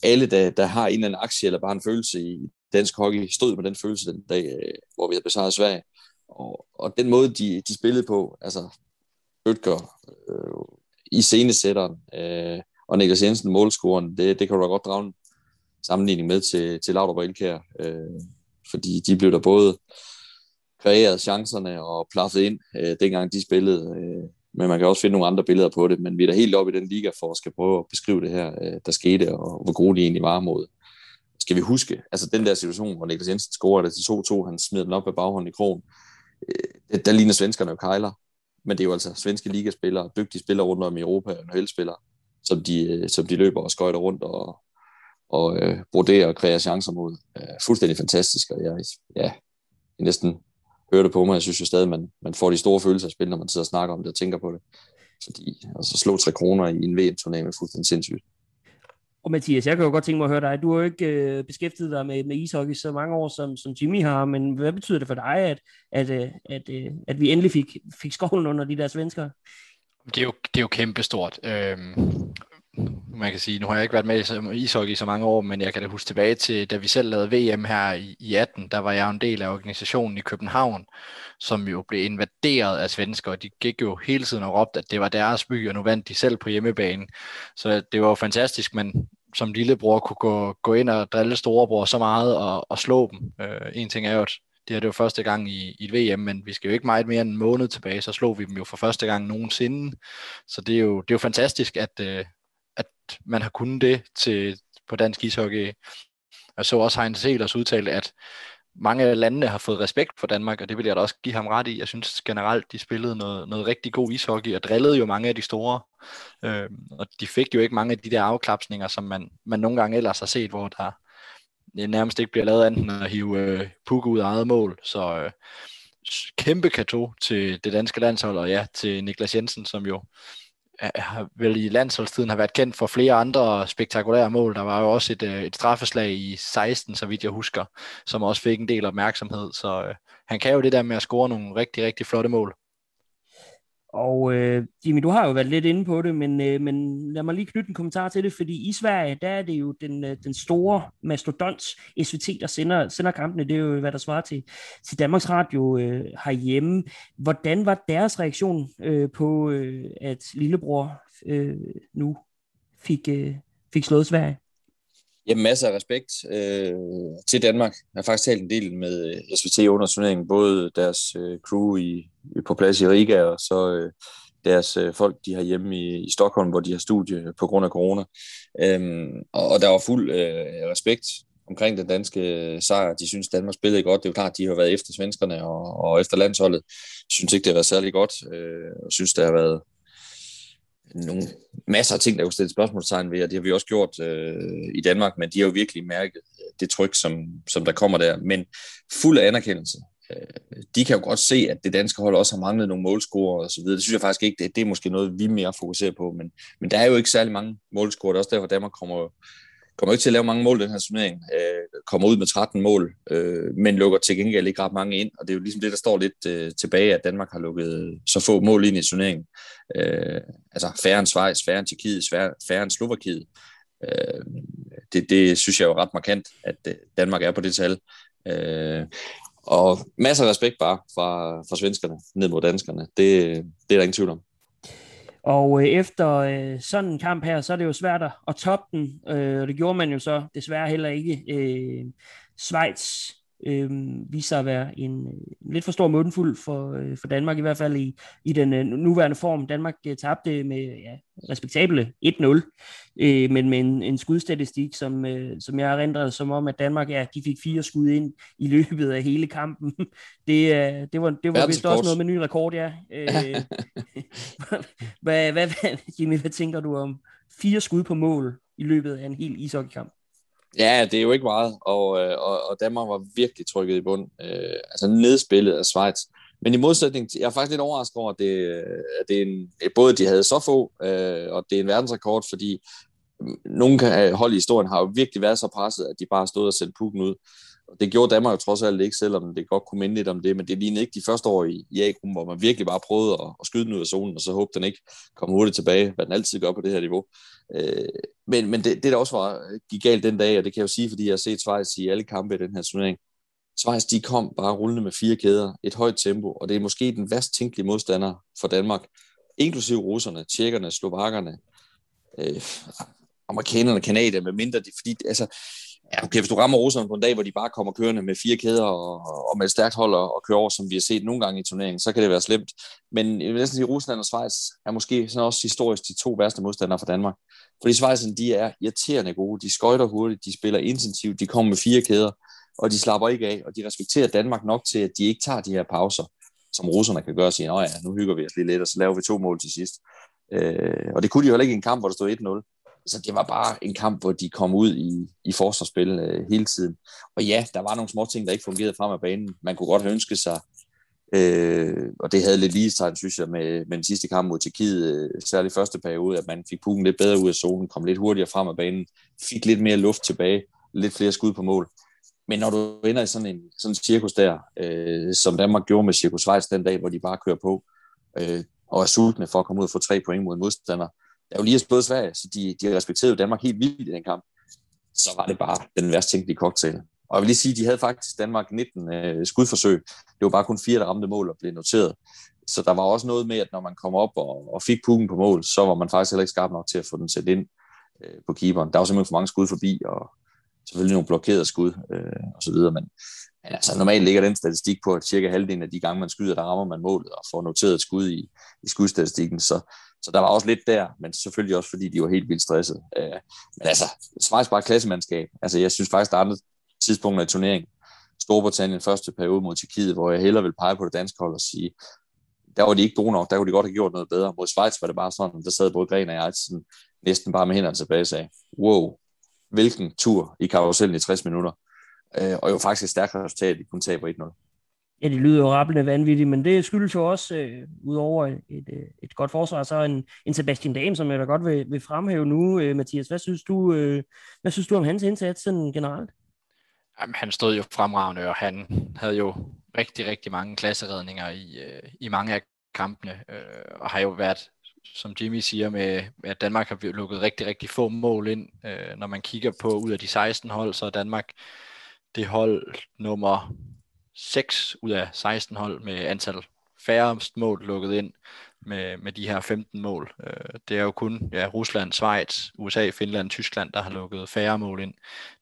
alle, der, der har en eller anden aktie eller bare en følelse i dansk hockey, stod med den følelse den dag, øh, hvor vi havde besejret Sverige. Og, og den måde, de, de spillede på, altså Bøtger øh, i scenesætteren, øh, og Niklas Jensen målscoren, det, det kan du da godt drage en sammenligning med til, til Laudrup og Elkær, øh, fordi de blev der både kreeret chancerne og plaffet ind, øh, dengang de spillede. Øh, men man kan også finde nogle andre billeder på det, men vi er da helt oppe i den liga for at skal prøve at beskrive det her, øh, der skete, og hvor gode de egentlig var mod. Skal vi huske, altså den der situation, hvor Niklas Jensen scorer det til 2-2, han smider den op med baghånden i krogen, øh, der ligner svenskerne jo kejler, men det er jo altså svenske ligaspillere, dygtige spillere rundt om i Europa, og spillere, som de, øh, som de løber og skøjter rundt og, og øh, broderer og kreerer chancer mod. Øh, fuldstændig fantastisk, og jeg, ja, næsten hører det på mig. Jeg synes jo stadig, man, man får de store følelser af spil, når man sidder og snakker om det og tænker på det. Fordi altså, slå tre kroner i en VM-turnering er fuldstændig sindssygt. Og Mathias, jeg kan jo godt tænke mig at høre dig. Du har jo ikke øh, beskæftiget dig med, med ishockey så mange år, som, som Jimmy har, men hvad betyder det for dig, at, at, at, at, øh, at vi endelig fik, fik skovlen under de der svenskere? Det er jo, det er jo kæmpestort. Øhm, man kan sige, nu har jeg ikke været med i ishockey i så mange år, men jeg kan da huske tilbage til, da vi selv lavede VM her i, i 18, der var jeg en del af organisationen i København, som jo blev invaderet af svensker, og de gik jo hele tiden og råbte, at det var deres by, og nu vandt de selv på hjemmebane. Så det var jo fantastisk, men som lillebror kunne gå, gå ind og drille storebror så meget og, og slå dem. Øh, en ting er jo, at det her det var første gang i, i et VM, men vi skal jo ikke meget mere end en måned tilbage, så slog vi dem jo for første gang nogensinde. Så det er jo, det er jo fantastisk, at, øh, at man har kunnet det til, på dansk ishockey. Jeg så også Heinz Seelers udtale, at mange af landene har fået respekt for Danmark, og det vil jeg da også give ham ret i. Jeg synes generelt, de spillede noget, noget rigtig god ishockey, og drillede jo mange af de store. Øh, og de fik jo ikke mange af de der afklapsninger, som man, man nogle gange ellers har set, hvor der nærmest ikke bliver lavet andet end at hive øh, Puk ud af eget mål. Så øh, kæmpe kato til det danske landshold, og ja, til Niklas Jensen, som jo vel i landsholdstiden har været kendt for flere andre spektakulære mål. Der var jo også et, øh, et straffeslag i 16, så vidt jeg husker, som også fik en del opmærksomhed. Så øh, han kan jo det der med at score nogle rigtig, rigtig flotte mål. Og øh, Jimmy, du har jo været lidt inde på det, men, øh, men lad mig lige knytte en kommentar til det, fordi i Sverige, der er det jo den, øh, den store mastodont SVT, der sender, sender kampene. Det er jo, hvad der svarer til, til Danmarks Radio øh, herhjemme. Hvordan var deres reaktion øh, på, øh, at lillebror øh, nu fik, øh, fik slået Sverige? Jamen, masser af respekt øh, til Danmark. Jeg har faktisk talt en del med øh, SVT under turneringen, både deres øh, crew i, på plads i Riga, og så øh, deres øh, folk, de har hjemme i, i Stockholm, hvor de har studie på grund af corona. Øhm, og, og der var fuld øh, respekt omkring den danske øh, sejr. De synes, Danmark spillede godt. Det er jo klart, de har været efter svenskerne og, og efter landsholdet. Synes ikke, det har været særlig godt. Øh, og synes, det har været nogle masser af ting, der kunne stille spørgsmålstegn ved, og det har vi også gjort øh, i Danmark, men de har jo virkelig mærket øh, det tryk, som, som der kommer der. Men fuld af anerkendelse. Øh, de kan jo godt se, at det danske hold også har manglet nogle målscorer og så videre. Det synes jeg faktisk ikke, det, det er måske noget, vi mere fokuserer på, men, men der er jo ikke særlig mange målscorer. Det er også derfor, Danmark kommer kommer ikke til at lave mange mål den her turnering, øh, kommer ud med 13 mål, øh, men lukker til gengæld ikke ret mange ind, og det er jo ligesom det, der står lidt øh, tilbage, at Danmark har lukket så få mål ind i turneringen. Øh, altså færre end Schweiz, færre end Tjekkiet, færre, færre end Slovakiet. Øh, det, det synes jeg er jo ret markant, at øh, Danmark er på det tal. Øh, og masser af respekt bare fra, fra svenskerne ned mod danskerne. Det, det er der ingen tvivl om. Og øh, efter øh, sådan en kamp her, så er det jo svært at toppe den, øh, og det gjorde man jo så desværre heller ikke. Øh, Schweiz øh, viser sig at være en lidt for stor mundfuld for, øh, for Danmark, i hvert fald i, i den øh, nuværende form. Danmark øh, tabte med ja, respektable 1-0, øh, men med en, en skudstatistik, som, øh, som jeg har rendret som om, at Danmark ja, de fik fire skud ind i løbet af hele kampen. Det, øh, det var, det var vist også noget med ny rekord, ja. Øh, hvad, hvad, hvad, Jimmy, hvad tænker du om fire skud på mål i løbet af en hel ishockeykamp? Ja, det er jo ikke meget, og, øh, og, og Danmark var virkelig trykket i bund. Øh, altså nedspillet af Schweiz. Men i modsætning, jeg er faktisk lidt overrasket over, at det, at det er en, både de havde så få, øh, og det er en verdensrekord, fordi nogle øh, hold i historien har jo virkelig været så presset, at de bare stod og sendte pukken ud. Og det gjorde Danmark jo trods alt ikke, selvom det godt kunne minde lidt om det, men det lignede ikke de første år i, i A-gruppen, hvor man virkelig bare prøvede at, at skyde den ud af zonen, og så håbte den ikke kom hurtigt tilbage, hvad den altid gør på det her niveau. Øh, men men det, det, der også var, øh, gik galt den dag, og det kan jeg jo sige, fordi jeg har set Schweiz i alle kampe i den her turnering, Schweiz, de kom bare rullende med fire kæder, et højt tempo, og det er måske den værst tænkelige modstander for Danmark, inklusive russerne, tjekkerne, slovakkerne, øh, amerikanerne, kanadierne, med mindre de, fordi, altså, Ja, okay, hvis du rammer russerne på en dag, hvor de bare kommer kørende med fire kæder og, og med et stærkt hold og, og kører over, som vi har set nogle gange i turneringen, så kan det være slemt. Men jeg vil næsten sige, at Rusland og Schweiz er måske sådan også historisk de to værste modstandere for Danmark. Fordi Schweizerne, de er irriterende gode. De skøjter hurtigt, de spiller intensivt, de kommer med fire kæder, og de slapper ikke af, og de respekterer Danmark nok til, at de ikke tager de her pauser, som russerne kan gøre og sige, ja, nu hygger vi os lige lidt, og så laver vi to mål til sidst. Øh, og det kunne de jo heller ikke i en kamp, hvor der stod 1-0 så det var bare en kamp, hvor de kom ud i, i forsvarsspil øh, hele tiden. Og ja, der var nogle små ting, der ikke fungerede frem af banen. Man kunne godt have ønsket sig, øh, og det havde lidt lige tegn, synes jeg, med, med den sidste kamp mod Tjekkiet, øh, særligt første periode, at man fik pukken lidt bedre ud af zonen, kom lidt hurtigere frem af banen, fik lidt mere luft tilbage, lidt flere skud på mål. Men når du ender i sådan en sådan en cirkus der, øh, som Danmark gjorde med Cirkus Schweiz den dag, hvor de bare kører på, øh, og er sultne for at komme ud og få tre point mod en modstander, der jo lige har spået Sverige, så de, de respekterede Danmark helt vildt i den kamp. Så var det bare den værst tænkelige cocktail. Og jeg vil lige sige, at de havde faktisk Danmark 19 øh, skudforsøg. Det var bare kun fire, der ramte mål og blev noteret. Så der var også noget med, at når man kom op og, og fik pukken på mål, så var man faktisk heller ikke skarp nok til at få den sat ind øh, på keeperen. Der var simpelthen for mange skud forbi, og selvfølgelig nogle blokerede skud øh, og så videre. Men, men altså, normalt ligger den statistik på, at cirka halvdelen af de gange, man skyder, der rammer man målet og får noteret et skud i, i skudstatistikken. Så, så der var også lidt der, men selvfølgelig også, fordi de var helt vildt stresset. Øh, men altså, Schweiz bare klassemandskab. Altså, jeg synes faktisk, der er andre tidspunkter i turneringen. Storbritannien første periode mod Tjekkiet, hvor jeg hellere vil pege på det danske hold og sige, der var de ikke gode nok, der kunne de godt have gjort noget bedre. Mod Schweiz var det bare sådan, der sad både Gren og jeg sådan, næsten bare med hænderne tilbage og sagde, wow, hvilken tur i karusellen i 60 minutter. Øh, og jo faktisk et stærkt resultat, de kunne tabe 1-0. Ja, det lyder jo rappelende vanvittigt, men det skyldes jo også, øh, udover et, et, øh, et godt forsvar, så en, en Sebastian Dam, som jeg da godt vil, vil fremhæve nu. Øh, Mathias, hvad synes, du, øh, hvad synes du om hans indsats sådan generelt? Jamen, han stod jo fremragende, og han havde jo rigtig, rigtig mange klasseredninger i, øh, i mange af kampene, øh, og har jo været, som Jimmy siger, med, at Danmark har lukket rigtig, rigtig få mål ind. Øh, når man kigger på ud af de 16 hold, så er Danmark det hold nummer 6 ud af 16 hold med antal færrest mål lukket ind med, med de her 15 mål. Øh, det er jo kun ja, Rusland, Schweiz, USA, Finland, Tyskland, der har lukket færre mål ind.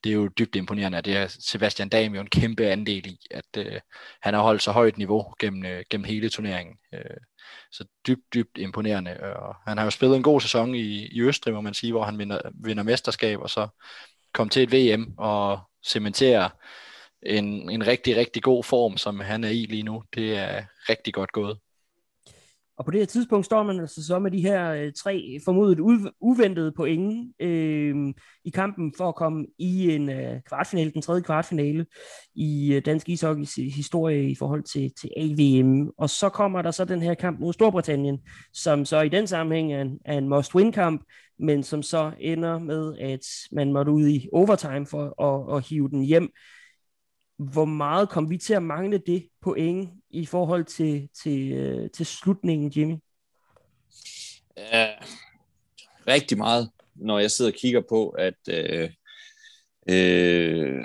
Det er jo dybt imponerende, det er Sebastian Dam jo en kæmpe andel i, at øh, han har holdt så højt niveau gennem, øh, gennem hele turneringen. Øh, så dybt, dybt imponerende. Og han har jo spillet en god sæson i, i Østrig, må man sige, hvor han vinder, vinder mesterskab, og så kom til et VM og cementerer en, en rigtig, rigtig god form, som han er i lige nu. Det er rigtig godt gået. Og på det her tidspunkt står man altså så med de her øh, tre formodet u- uventede point øh, i kampen for at komme i en øh, kvartfinale, den tredje kvartfinale i øh, dansk ishockeys øh, historie i forhold til, til AVM. Og så kommer der så den her kamp mod Storbritannien, som så i den sammenhæng er en, er en must-win-kamp, men som så ender med, at man måtte ud i overtime for at, at hive den hjem hvor meget kom vi til at mangle det point i forhold til, til, øh, til slutningen, Jimmy? Uh, rigtig meget, når jeg sidder og kigger på, at, uh, uh,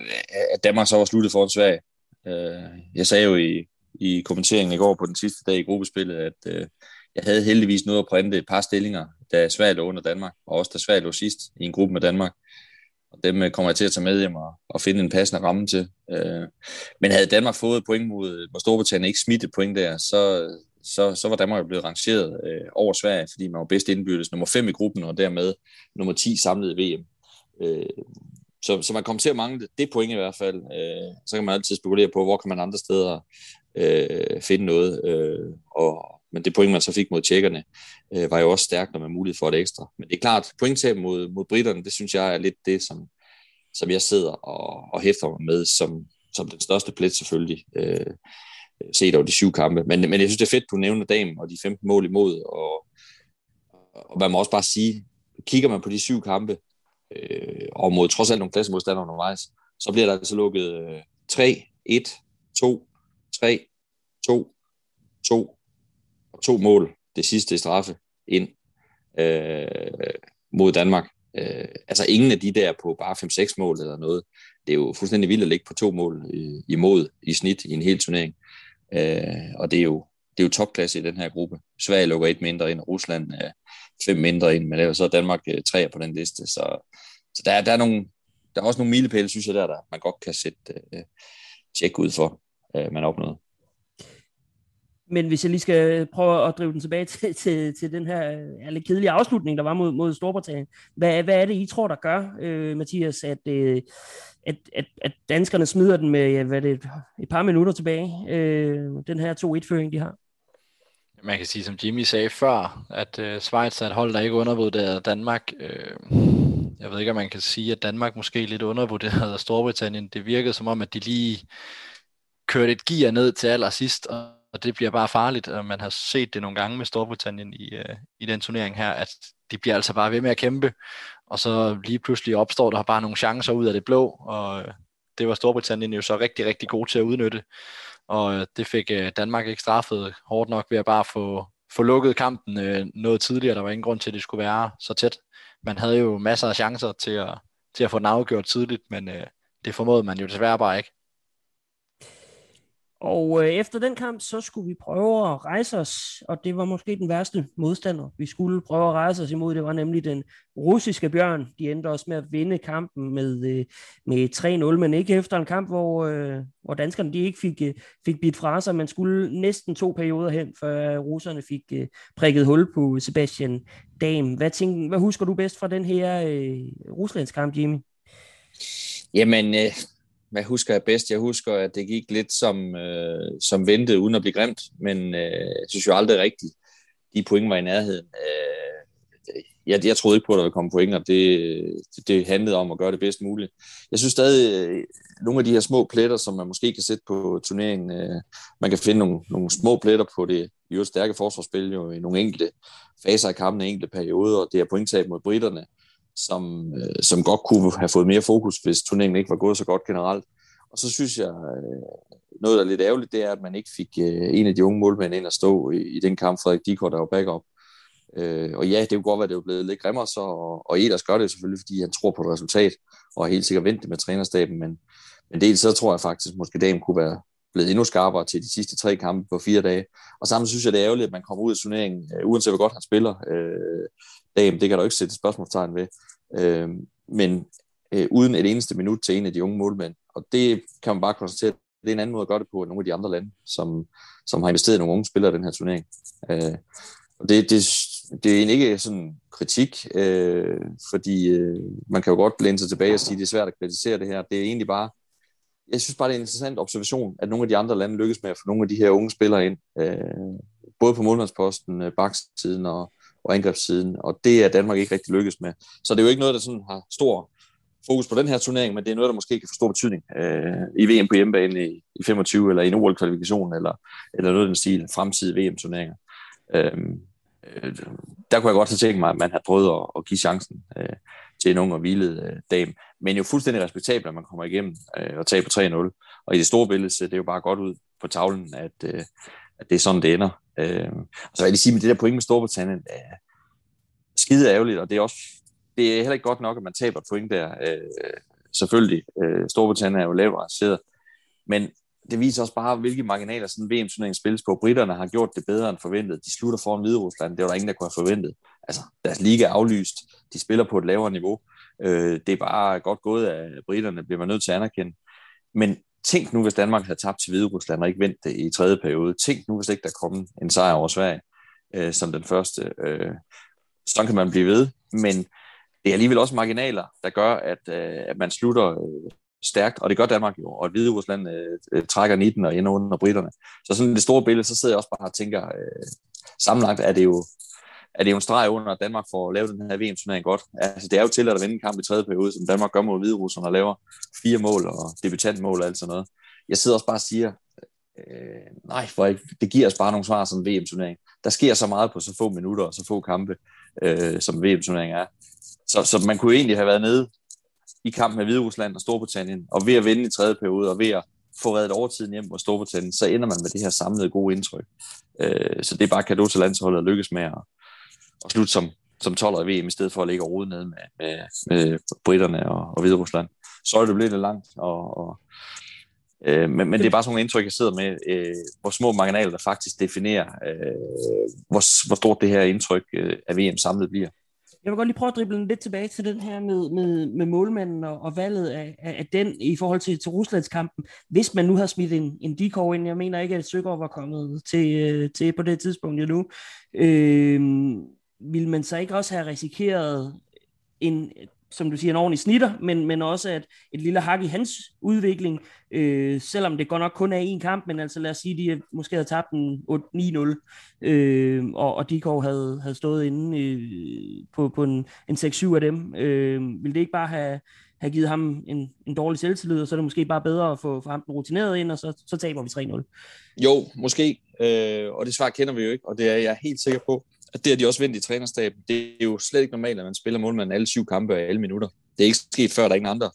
at Danmark så var sluttet foran Sverige. Øh, jeg sagde jo i, i kommenteringen i går på den sidste dag i gruppespillet, at øh, jeg havde heldigvis noget at printe et par stillinger, da Sverige lå under Danmark, og også da Sverige lå sidst i en gruppe med Danmark. Dem øh, kommer jeg til at tage med hjem og, og finde en passende ramme til. Øh, men havde Danmark fået point mod, mod Storbritannien ikke smidt point der, så, så, så var Danmark jo blevet rangeret øh, over Sverige, fordi man var bedst indbyrdes nummer 5 i gruppen, og dermed nummer 10 samlet i VM. Øh, så, så man kommer til at mangle det point i hvert fald. Øh, så kan man altid spekulere på, hvor kan man andre steder øh, finde noget. Øh, og, men det point, man så fik mod tjekkerne, øh, var jo også stærkt, når man mulighed for et ekstra. Men det er klart, pointtab mod, mod britterne, det synes jeg er lidt det, som, som jeg sidder og, og hæfter mig med, som, som den største plet selvfølgelig, øh, set over de syv kampe. Men, men jeg synes, det er fedt, du nævner damen og de 15 mål imod, og, og man må også bare sige, kigger man på de syv kampe, øh, og mod trods alt nogle klassemodstandere undervejs, så bliver der altså lukket øh, 3, 1, 2, 3, 2, 2 og to mål, det sidste straffe, ind øh, mod Danmark. Øh, altså ingen af de der på bare 5-6 mål eller noget. Det er jo fuldstændig vildt at ligge på to mål i, imod i snit i en hel turnering. Øh, og det er jo det er jo topklasse i den her gruppe. Sverige lukker et mindre ind, og Rusland øh, fem mindre ind, men det er så Danmark øh, tre på den liste. Så, så der, der, er nogle, der er også nogle milepæle, synes jeg, der, der man godt kan sætte øh, øh tjek ud for, øh, man opnåede. Men hvis jeg lige skal prøve at drive den tilbage til, til, til den her øh, ja, lidt kedelige afslutning, der var mod, mod Storbritannien. Hvad, hvad er det, I tror, der gør, øh, Mathias, at, øh, at, at, at danskerne smider den med ja, hvad det, et, et par minutter tilbage, øh, den her 2-1-føring, de har? Man kan sige, som Jimmy sagde før, at øh, Schweiz er et hold, der ikke undervurderede Danmark. Øh, jeg ved ikke, om man kan sige, at Danmark måske lidt undervurderede Storbritannien. Det virkede som om, at de lige kørte et gear ned til allersidst, og og det bliver bare farligt, og man har set det nogle gange med Storbritannien i, øh, i den turnering her, at de bliver altså bare ved med at kæmpe, og så lige pludselig opstår der bare nogle chancer ud af det blå, og øh, det var Storbritannien jo så rigtig, rigtig god til at udnytte, og øh, det fik øh, Danmark ikke straffet hårdt nok ved at bare få, få lukket kampen øh, noget tidligere. Der var ingen grund til, at det skulle være så tæt. Man havde jo masser af chancer til at, til at få den afgjort tidligt, men øh, det formåede man jo desværre bare ikke. Og øh, efter den kamp, så skulle vi prøve at rejse os, og det var måske den værste modstander, vi skulle prøve at rejse os imod. Det var nemlig den russiske bjørn. De endte også med at vinde kampen med, øh, med 3-0, men ikke efter en kamp, hvor, øh, hvor danskerne de ikke fik, øh, fik bidt fra sig. Man skulle næsten to perioder hen, før russerne fik øh, prikket hul på Sebastian Dam. Hvad, tænker, hvad husker du bedst fra den her øh, Ruslandskamp, Jimmy? Jamen, øh, hvad husker jeg bedst? Jeg husker, at det gik lidt som, øh, som ventet, uden at blive grimt, men øh, jeg synes jo aldrig rigtigt, de point var i nærheden. Øh, jeg, jeg troede ikke på, at der ville komme point, og det, det, handlede om at gøre det bedst muligt. Jeg synes stadig, øh, nogle af de her små pletter, som man måske kan sætte på turneringen, øh, man kan finde nogle, nogle små pletter på det i øvrigt stærke forsvarsspil jo i nogle enkelte faser af kampen, enkelte perioder, og det er pointtab mod britterne som, øh, som godt kunne have fået mere fokus, hvis turneringen ikke var gået så godt generelt. Og så synes jeg, øh, noget der er lidt ærgerligt, det er, at man ikke fik øh, en af de unge målmænd ind at stå i, i den kamp, Frederik Dikor, der var backup. Øh, og ja, det kunne godt være, at det var blevet lidt grimmere, så, og, og Eders gør det selvfølgelig, fordi han tror på et resultat, og er helt sikkert ventet med trænerstaben, men, men dels så tror jeg faktisk, måske dagen kunne være blevet endnu skarpere til de sidste tre kampe på fire dage. Og samtidig synes jeg, det er ærgerligt, at man kommer ud af turneringen, øh, uanset hvor godt han spiller. Øh, Dame, det kan du ikke sætte spørgsmålstegn ved. Øh, men øh, uden et eneste minut til en af de unge målmænd. Og det kan man bare konstatere, det er en anden måde at gøre det på end nogle af de andre lande, som, som har investeret i nogle unge spillere i den her turnering. Øh, og det, det, det er egentlig ikke sådan kritik, øh, fordi øh, man kan jo godt læne sig tilbage og sige, at det er svært at kritisere det her. Det er egentlig bare, jeg synes bare, det er en interessant observation, at nogle af de andre lande lykkes med at få nogle af de her unge spillere ind, øh, både på målmandsposten, øh, baksiden og, og angrebssiden, og det er Danmark ikke rigtig lykkes med. Så det er jo ikke noget, der sådan har stor fokus på den her turnering, men det er noget, der måske kan få stor betydning øh, i VM på hjemmebane i, i 25, eller i en OL-kvalifikation, eller, eller noget af den stil, fremtidige VM-turneringer. Øh, øh, der kunne jeg godt have tænkt mig, at man havde prøvet at, at give chancen øh, til en ung og hvilet øh, dame. Men jo fuldstændig respektabelt, at man kommer igennem øh, og taber på 3-0. Og i det store billede ser det jo bare godt ud på tavlen, at, øh, at det er sådan, det ender. Øh, og så vil jeg lige sige, med det der point med Storbritannien, øh, skide ærgerligt, og det er også det er heller ikke godt nok, at man taber point der. Øh, selvfølgelig, øh, Storbritannien er jo lavt rangeret, men det viser også bare, hvilke marginaler sådan en VM-turnering spilles på. Britterne har gjort det bedre end forventet. De slutter foran Hvide Rusland. Det var der ingen, der kunne have forventet. Altså, deres liga er aflyst. De spiller på et lavere niveau. Øh, det er bare godt gået af britterne, bliver man nødt til at anerkende. Men tænk nu, hvis Danmark havde tabt til Hvide Rusland og ikke vendt det i tredje periode. Tænk nu, hvis ikke der kom en sejr over Sverige øh, som den første. Øh, sådan kan man blive ved. Men det er alligevel også marginaler, der gør, at, øh, at man slutter øh, stærkt, og det gør Danmark jo, og Hvide Rusland øh, øh, trækker 19 og ender under britterne. Så sådan det store billede, så sidder jeg også bare og tænker, øh, sammenlagt er det jo er det jo en streg under, at Danmark får lavet den her VM-turnering godt. Altså, det er jo til at vinde en kamp i tredje periode, som Danmark gør mod Hvide Rusland og laver fire mål og debutantmål og alt sådan noget. Jeg sidder også bare og siger, øh, nej, for ikke, det giver os bare nogle svar som VM-turnering. Der sker så meget på så få minutter og så få kampe, øh, som VM-turnering er. Så, så man kunne egentlig have været nede i kampen med Hviderusland og Storbritannien, og ved at vinde i tredje periode, og ved at få reddet overtiden hjem mod Storbritannien, så ender man med det her samlede gode indtryk. Øh, så det er bare kado til landsholdet at lykkes med at, at slutte som, som 12 i VM, i stedet for at ligge og ned med, med, med britterne og, og Hviderusland. Så er det blevet lidt langt, og, og Øh, men, men det er bare sådan nogle indtryk, jeg sidder med, øh, hvor små marginaler, der faktisk definerer, øh, hvor, hvor stort det her indtryk øh, af VM samlet bliver. Jeg vil godt lige prøve at drible lidt tilbage til den her med, med, med målmanden og, og valget af, af, af den i forhold til, til Ruslandskampen. Hvis man nu har smidt en, en decoy ind, jeg mener ikke, at Søgaard var kommet til, øh, til på det tidspunkt endnu, øh, ville man så ikke også have risikeret en som du siger, en ordentlig snitter, men, men også at et lille hak i hans udvikling, øh, selvom det godt nok kun er en kamp, men altså lad os sige, de øh, måske havde tabt en 8-9-0, øh, og, og Dikov havde, havde stået inde øh, på, på en, en 6-7 af dem. Øh, ville det ikke bare have, have givet ham en, en dårlig selvtillid, og så er det måske bare bedre at få, få ham den rutineret ind, og så, så taber vi 3-0? Jo, måske, øh, og det svar kender vi jo ikke, og det er jeg helt sikker på at det har de også vendt i trænerstaben. Det er jo slet ikke normalt, at man spiller målmanden alle syv kampe og alle minutter. Det er ikke sket før, der er ingen andre.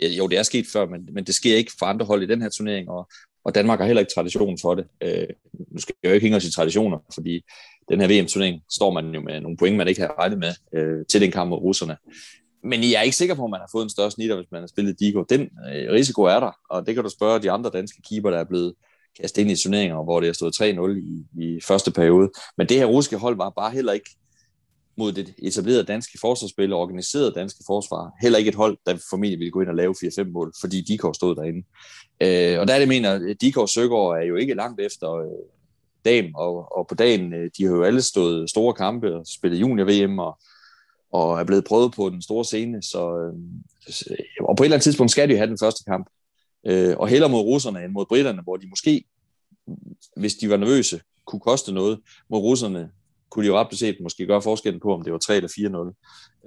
Jo, det er sket før, men, men det sker ikke for andre hold i den her turnering, og, og Danmark har heller ikke tradition for det. Øh, nu skal jeg jo ikke hænge os i traditioner, fordi den her VM-turnering står man jo med nogle point, man ikke har regnet med øh, til den kamp mod russerne. Men jeg er ikke sikker på, at man har fået en større snitter, hvis man har spillet Digo. Den øh, risiko er der, og det kan du spørge de andre danske keeper, der er blevet kastet ind i turneringer, hvor det er stået 3-0 i, i første periode. Men det her russiske hold var bare heller ikke mod det etablerede danske forsvarsspil og organiserede danske forsvar. Heller ikke et hold, der formentlig ville gå ind og lave 4-5 mål, fordi Dikov stod derinde. Øh, og der er det, mener, at Dikov Søgaard er jo ikke langt efter øh, dagen, og, og på dagen, øh, de har jo alle stået store kampe og spillet junior-VM, og, og er blevet prøvet på den store scene, øh, så, øh, og på et eller andet tidspunkt skal de jo have den første kamp. Øh, og heller mod russerne end mod britterne, hvor de måske, hvis de var nervøse, kunne koste noget. Mod russerne kunne de jo ret set måske gøre forskellen på, om det var 3 eller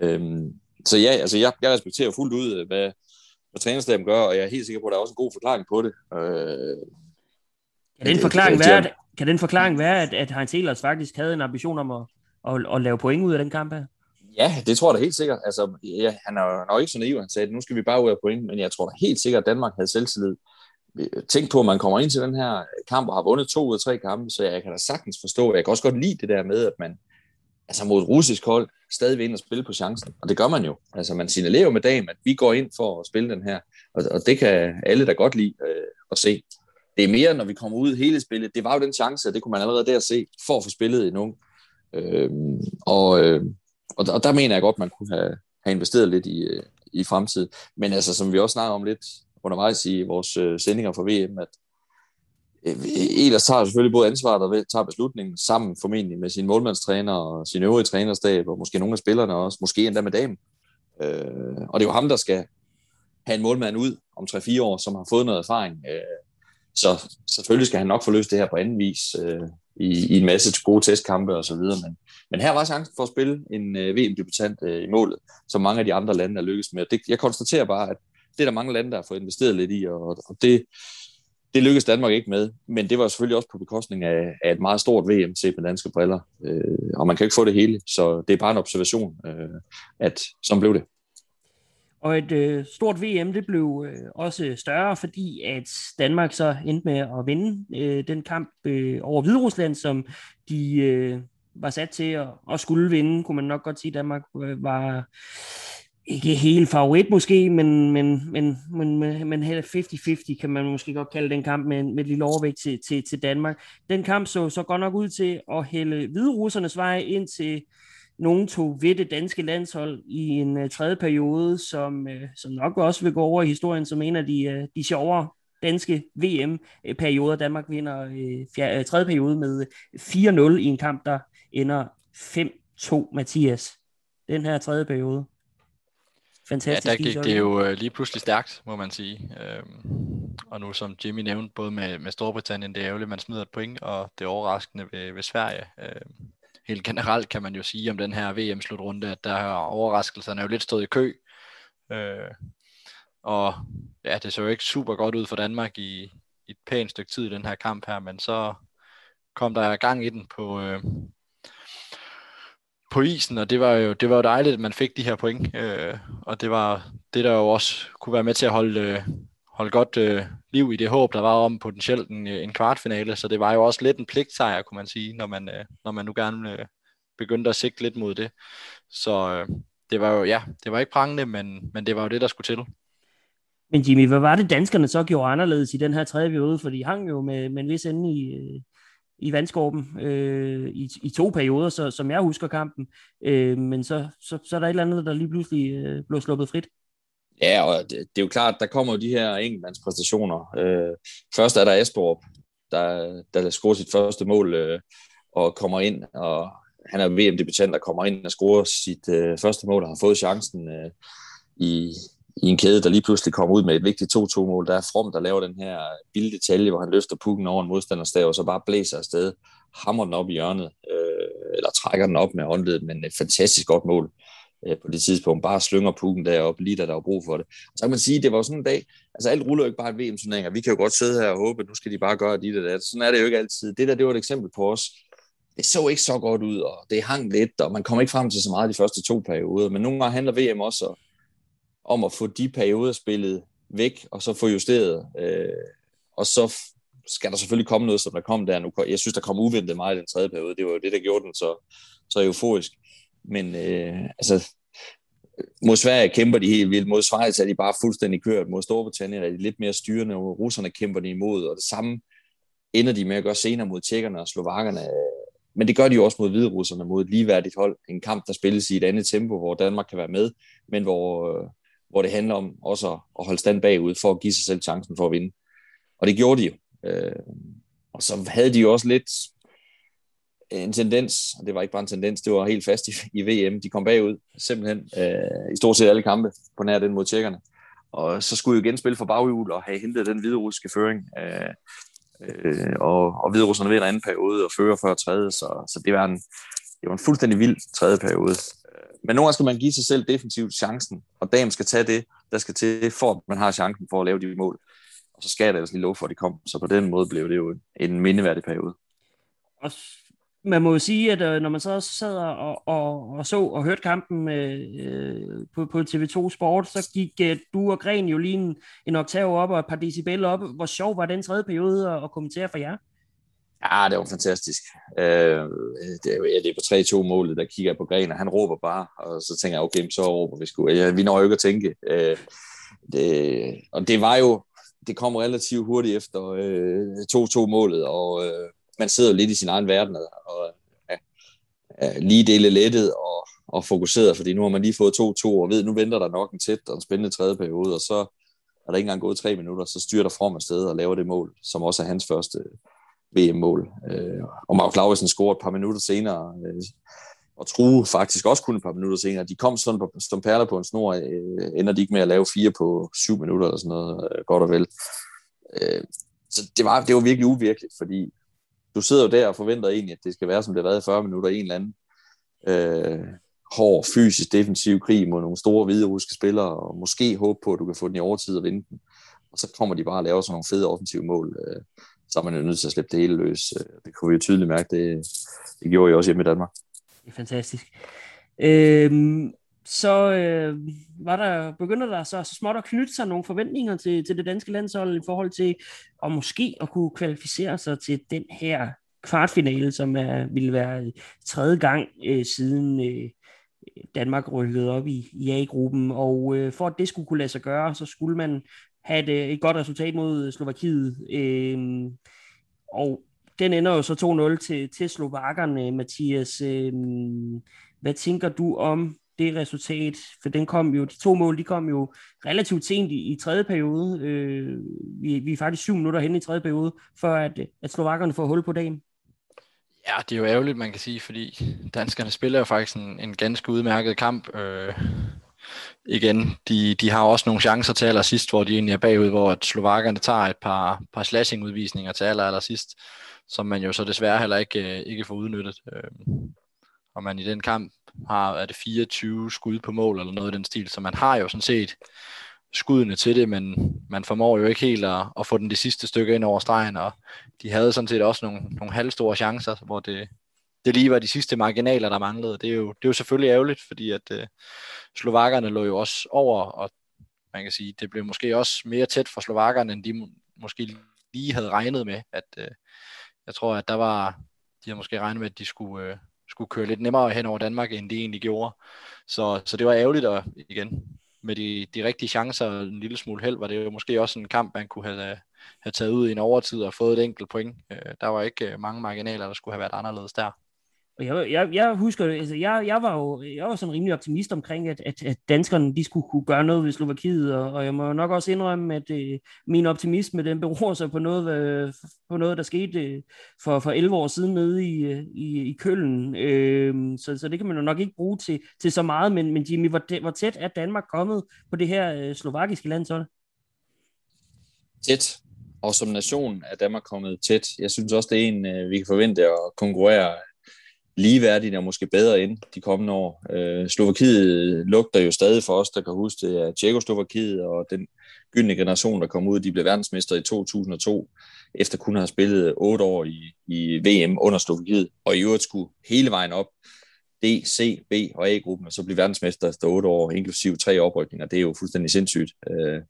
4-0. Øhm, så ja, altså jeg, jeg respekterer fuldt ud, hvad, hvad trænerstaben gør, og jeg er helt sikker på, at der er også en god forklaring på det. Øh, kan den forklaring være, at, kan den forklaring være, at, at Heinz Ehlers faktisk havde en ambition om at, at, at lave point ud af den kamp her? Ja, det tror jeg da helt sikkert. Altså, ja, han er jo nok ikke så naiv, han sagde, at nu skal vi bare ud af point, men jeg tror da helt sikkert, at Danmark havde selvtillid. Øh, tænk på, at man kommer ind til den her kamp og har vundet to ud af tre kampe, så jeg kan da sagtens forstå, jeg kan også godt lide det der med, at man altså mod et russisk hold stadig vil ind og spille på chancen. Og det gør man jo. Altså man signalerer jo med dagen, at vi går ind for at spille den her. Og, og det kan alle da godt lide øh, at se. Det er mere, når vi kommer ud hele spillet. Det var jo den chance, og det kunne man allerede der se, for at få spillet endnu. Øh, og, øh, og, og der mener jeg godt, man kunne have, have investeret lidt i, øh, i fremtiden. Men altså, som vi også snakker om lidt undervejs i vores øh, sendinger for VM, at øh, Ehlers tager selvfølgelig både ansvaret og tager beslutningen sammen formentlig med sin målmandstræner og sin øvrige trænerstab, og måske nogle af spillerne også, måske endda med damen. Øh, og det er jo ham, der skal have en målmand ud om 3-4 år, som har fået noget erfaring. Øh, så selvfølgelig skal han nok få løst det her på anden vis øh, i, i en masse gode testkampe og så videre. Men, men her var chancen for at spille en øh, VM-debutant øh, i målet, som mange af de andre lande er lykkes med. Det, jeg konstaterer bare, at det er der mange lande, der har fået investeret lidt i, og, og det, det lykkedes Danmark ikke med. Men det var selvfølgelig også på bekostning af, af et meget stort VM set med danske briller. Øh, og man kan ikke få det hele, så det er bare en observation, øh, at som blev det. Og et øh, stort VM, det blev øh, også større, fordi at Danmark så endte med at vinde øh, den kamp øh, over Hviderusland, som de øh, var sat til at, at skulle vinde, kunne man nok godt sige. Danmark øh, var ikke helt favorit måske, men, men, men, men, men, men 50-50 kan man måske godt kalde den kamp med, med et lille overvægt til, til, til Danmark. Den kamp så så godt nok ud til at hælde hviderussernes vej ind til nogen tog ved det danske landshold i en uh, tredje periode, som, uh, som nok også vil gå over i historien som en af de, uh, de sjovere danske VM-perioder. Danmark vinder uh, fjerde, uh, tredje periode med 4-0 i en kamp, der ender 5-2, Mathias. Den her tredje periode. Fantastisk. Ja, der gik det jo uh, lige pludselig stærkt, må man sige. Øhm, og nu som Jimmy nævnte, både med, med Storbritannien, det er ærgerligt, man smider et point, og det er overraskende ved, ved Sverige. Øhm, helt generelt kan man jo sige om den her VM-slutrunde, at der har overraskelserne jo lidt stået i kø. Øh, og ja, det så jo ikke super godt ud for Danmark i, i et pænt stykke tid i den her kamp her, men så kom der gang i den på, øh, på isen, og det var jo det var jo dejligt, at man fik de her point, øh, og det var det, der jo også kunne være med til at holde, øh, holde godt øh, liv i det håb, der var om potentielt en, øh, en kvartfinale, så det var jo også lidt en pligtsejr, kunne man sige, når man, øh, når man nu gerne øh, begyndte at sigte lidt mod det. Så øh, det var jo, ja, det var ikke prangende, men, men det var jo det, der skulle til. Men Jimmy, hvad var det danskerne så gjorde anderledes i den her tredje periode? For de hang jo med, med en vis ende i, øh, i vandskorben øh, i, i to perioder, så, som jeg husker kampen. Øh, men så, så, så er der et eller andet, der lige pludselig øh, blev sluppet frit. Ja, og det, det er jo klart, der kommer jo de her enkeltmandspræstationer. Øh, først er der Esbjerg, der, der scorer sit første mål øh, og kommer ind, og han er VM-debutant, der kommer ind og scorer sit øh, første mål og har fået chancen øh, i, i en kæde, der lige pludselig kommer ud med et vigtigt 2-2-mål. Der er From, der laver den her vilde detalje, hvor han løfter pukken over en modstanderstav, og så bare blæser afsted, hammer den op i hjørnet, øh, eller trækker den op med håndledet, men et fantastisk godt mål øh, Øh, på det tidspunkt. Bare slynger pukken deroppe, lige da der var brug for det. Så kan man sige, det var sådan en dag, altså alt ruller jo ikke bare et VM-turnering, vi kan jo godt sidde her og håbe, at nu skal de bare gøre det og dat. Sådan er det jo ikke altid. Det der, det var et eksempel på os. Det så ikke så godt ud, og det hang lidt, og man kom ikke frem til så meget de første to perioder. Men nogle gange handler VM også om at få de perioder spillet væk, og så få justeret. Øh, og så skal der selvfølgelig komme noget, som der kom der nu. Jeg synes, der kom uventet meget i den tredje periode. Det var jo det, der gjorde den så, så euforisk. Men øh, altså, mod Sverige kæmper de helt vildt. Mod Schweiz er de bare fuldstændig kørt. Mod Storbritannien er de lidt mere styrende, og russerne kæmper de imod. Og det samme ender de med at gøre senere mod tjekkerne og slovakkerne. Men det gør de jo også mod hviderusserne, mod et ligeværdigt hold. En kamp, der spilles i et andet tempo, hvor Danmark kan være med, men hvor, øh, hvor det handler om også at holde stand bagud for at give sig selv chancen for at vinde. Og det gjorde de jo. Øh, og så havde de jo også lidt en tendens, og det var ikke bare en tendens, det var helt fast i, i VM. De kom bagud simpelthen øh, i stort set alle kampe på nær den mod tjekkerne. Og så skulle jo igen spille for baghjul og have hentet den hviderussiske føring. Øh, øh, og, og hviderusserne ved en anden periode og fører før tredje, så, så det var en, det var en fuldstændig vild tredje periode. Men nogle gange skal man give sig selv definitivt chancen, og damen skal tage det, der skal til, for at man har chancen for at lave de mål. Og så skal jeg da altså lige lov for, at de kom. Så på den måde blev det jo en mindeværdig periode. Også man må jo sige, at øh, når man så sad og, og, og så og hørte kampen øh, øh på, på TV2 Sport, så gik øh, du og Gren jo lige en, en oktav op og et par decibel op. Hvor sjov var den tredje periode at, at kommentere for jer? Ja, det var fantastisk. Øh, det, ja, det er på 3-2 målet, der kigger jeg på Gren, og han råber bare, og så tænker jeg, okay, så råber vi sgu. Ja, vi når jo ikke at tænke. Øh, det, og det var jo, det kom relativt hurtigt efter øh, 2-2 målet, og øh, man sidder lidt i sin egen verden, og og ja, lige dele lettet og, og fokuseret, fordi nu har man lige fået 2-2, og ved, nu venter der nok en tæt og en spændende tredje periode, og så er der ikke engang gået tre minutter, så styrer der frem afsted og laver det mål, som også er hans første øh, VM-mål. Øh, og Mark Lauritsen scorer et par minutter senere, øh, og True faktisk også kun et par minutter senere. De kom sådan på, som perler på en snor, øh, ender de ikke med at lave fire på syv minutter eller sådan noget, øh, godt og vel. Øh, så det var, det var virkelig uvirkeligt, fordi du sidder jo der og forventer egentlig, at det skal være, som det har været i 40 minutter, en eller anden øh, hård, fysisk, defensiv krig mod nogle store hvide russiske spillere, og måske håbe på, at du kan få den i overtid og vinde den. Og så kommer de bare og laver sådan nogle fede offensive mål. Øh, så er man jo nødt til at slippe det hele løs. Øh, det kunne vi jo tydeligt mærke, det, det gjorde jeg også hjemme i Danmark. Det er fantastisk. Øhm, så øh, var der, begynder der så, så småt at knytte sig nogle forventninger til, til det danske landshold i forhold til at måske at kunne kvalificere sig til den her kvartfinale, som er, ville være tredje gang øh, siden øh, Danmark rykkede op i, i A-gruppen, og øh, for at det skulle kunne lade sig gøre, så skulle man have et, øh, et godt resultat mod øh, Slovakiet. Øh, og den ender jo så 2-0 til, til slovakkerne, Mathias. Øh, hvad tænker du om det resultat? For den kom jo, de to mål, de kom jo relativt sent i, i tredje periode. Øh, vi, vi er faktisk syv minutter hen i tredje periode, før at, at slovakkerne får hul på dagen. Ja, det er jo ærgerligt, man kan sige, fordi danskerne spiller jo faktisk en, en ganske udmærket kamp. Øh, igen, de, de har også nogle chancer til allersidst, hvor de egentlig er bagud, hvor at slovakkerne tager et par, par slashing-udvisninger til aller, allersidst, som man jo så desværre heller ikke, øh, ikke får udnyttet. Øh, og man i den kamp har, er det 24 skud på mål, eller noget i den stil, så man har jo sådan set skuddene til det, men man formår jo ikke helt at, at få den det sidste stykke ind over stregen, og de havde sådan set også nogle, nogle halvstore chancer, hvor det, det lige var de sidste marginaler, der manglede. Det er jo, det er jo selvfølgelig ærgerligt, fordi at øh, slovakkerne lå jo også over, og man kan sige, det blev måske også mere tæt for slovakkerne, end de måske lige havde regnet med. At, øh, jeg tror, at der var, de havde måske regnet med, at de skulle, øh, skulle køre lidt nemmere hen over Danmark, end de egentlig gjorde. Så, så det var ærgerligt, og igen, med de, de rigtige chancer og en lille smule held, var det jo måske også en kamp, man kunne have, have taget ud i en overtid og fået et enkelt point. Øh, der var ikke øh, mange marginaler, der skulle have været anderledes der. Og jeg, jeg, jeg husker, altså jeg, jeg var jo jeg var sådan rimelig optimist omkring, at, at, at danskerne de skulle kunne gøre noget ved Slovakiet, og, og jeg må nok også indrømme, at øh, min optimisme den beror sig på noget, øh, på noget der skete øh, for, for 11 år siden nede i, øh, i, i Køllen. Øh, så, så det kan man jo nok ikke bruge til, til så meget, men, men Jimmy, hvor, hvor tæt er Danmark kommet på det her øh, slovakiske landshold? Tæt, og som nation er Danmark kommet tæt. Jeg synes også, det er en, øh, vi kan forvente at konkurrere ligeværdigt og måske bedre ind de kommende år. Øh, Slovakiet lugter jo stadig for os, der kan huske det, at Tjekoslovakiet og den gyldne generation, der kom ud, de blev verdensmester i 2002, efter kun at have spillet otte år i, i VM under Slovakiet, og i øvrigt skulle hele vejen op D, C, B og A-gruppen, og så blive verdensmester efter otte år, inklusive tre oprykninger. Det er jo fuldstændig sindssygt. Øh,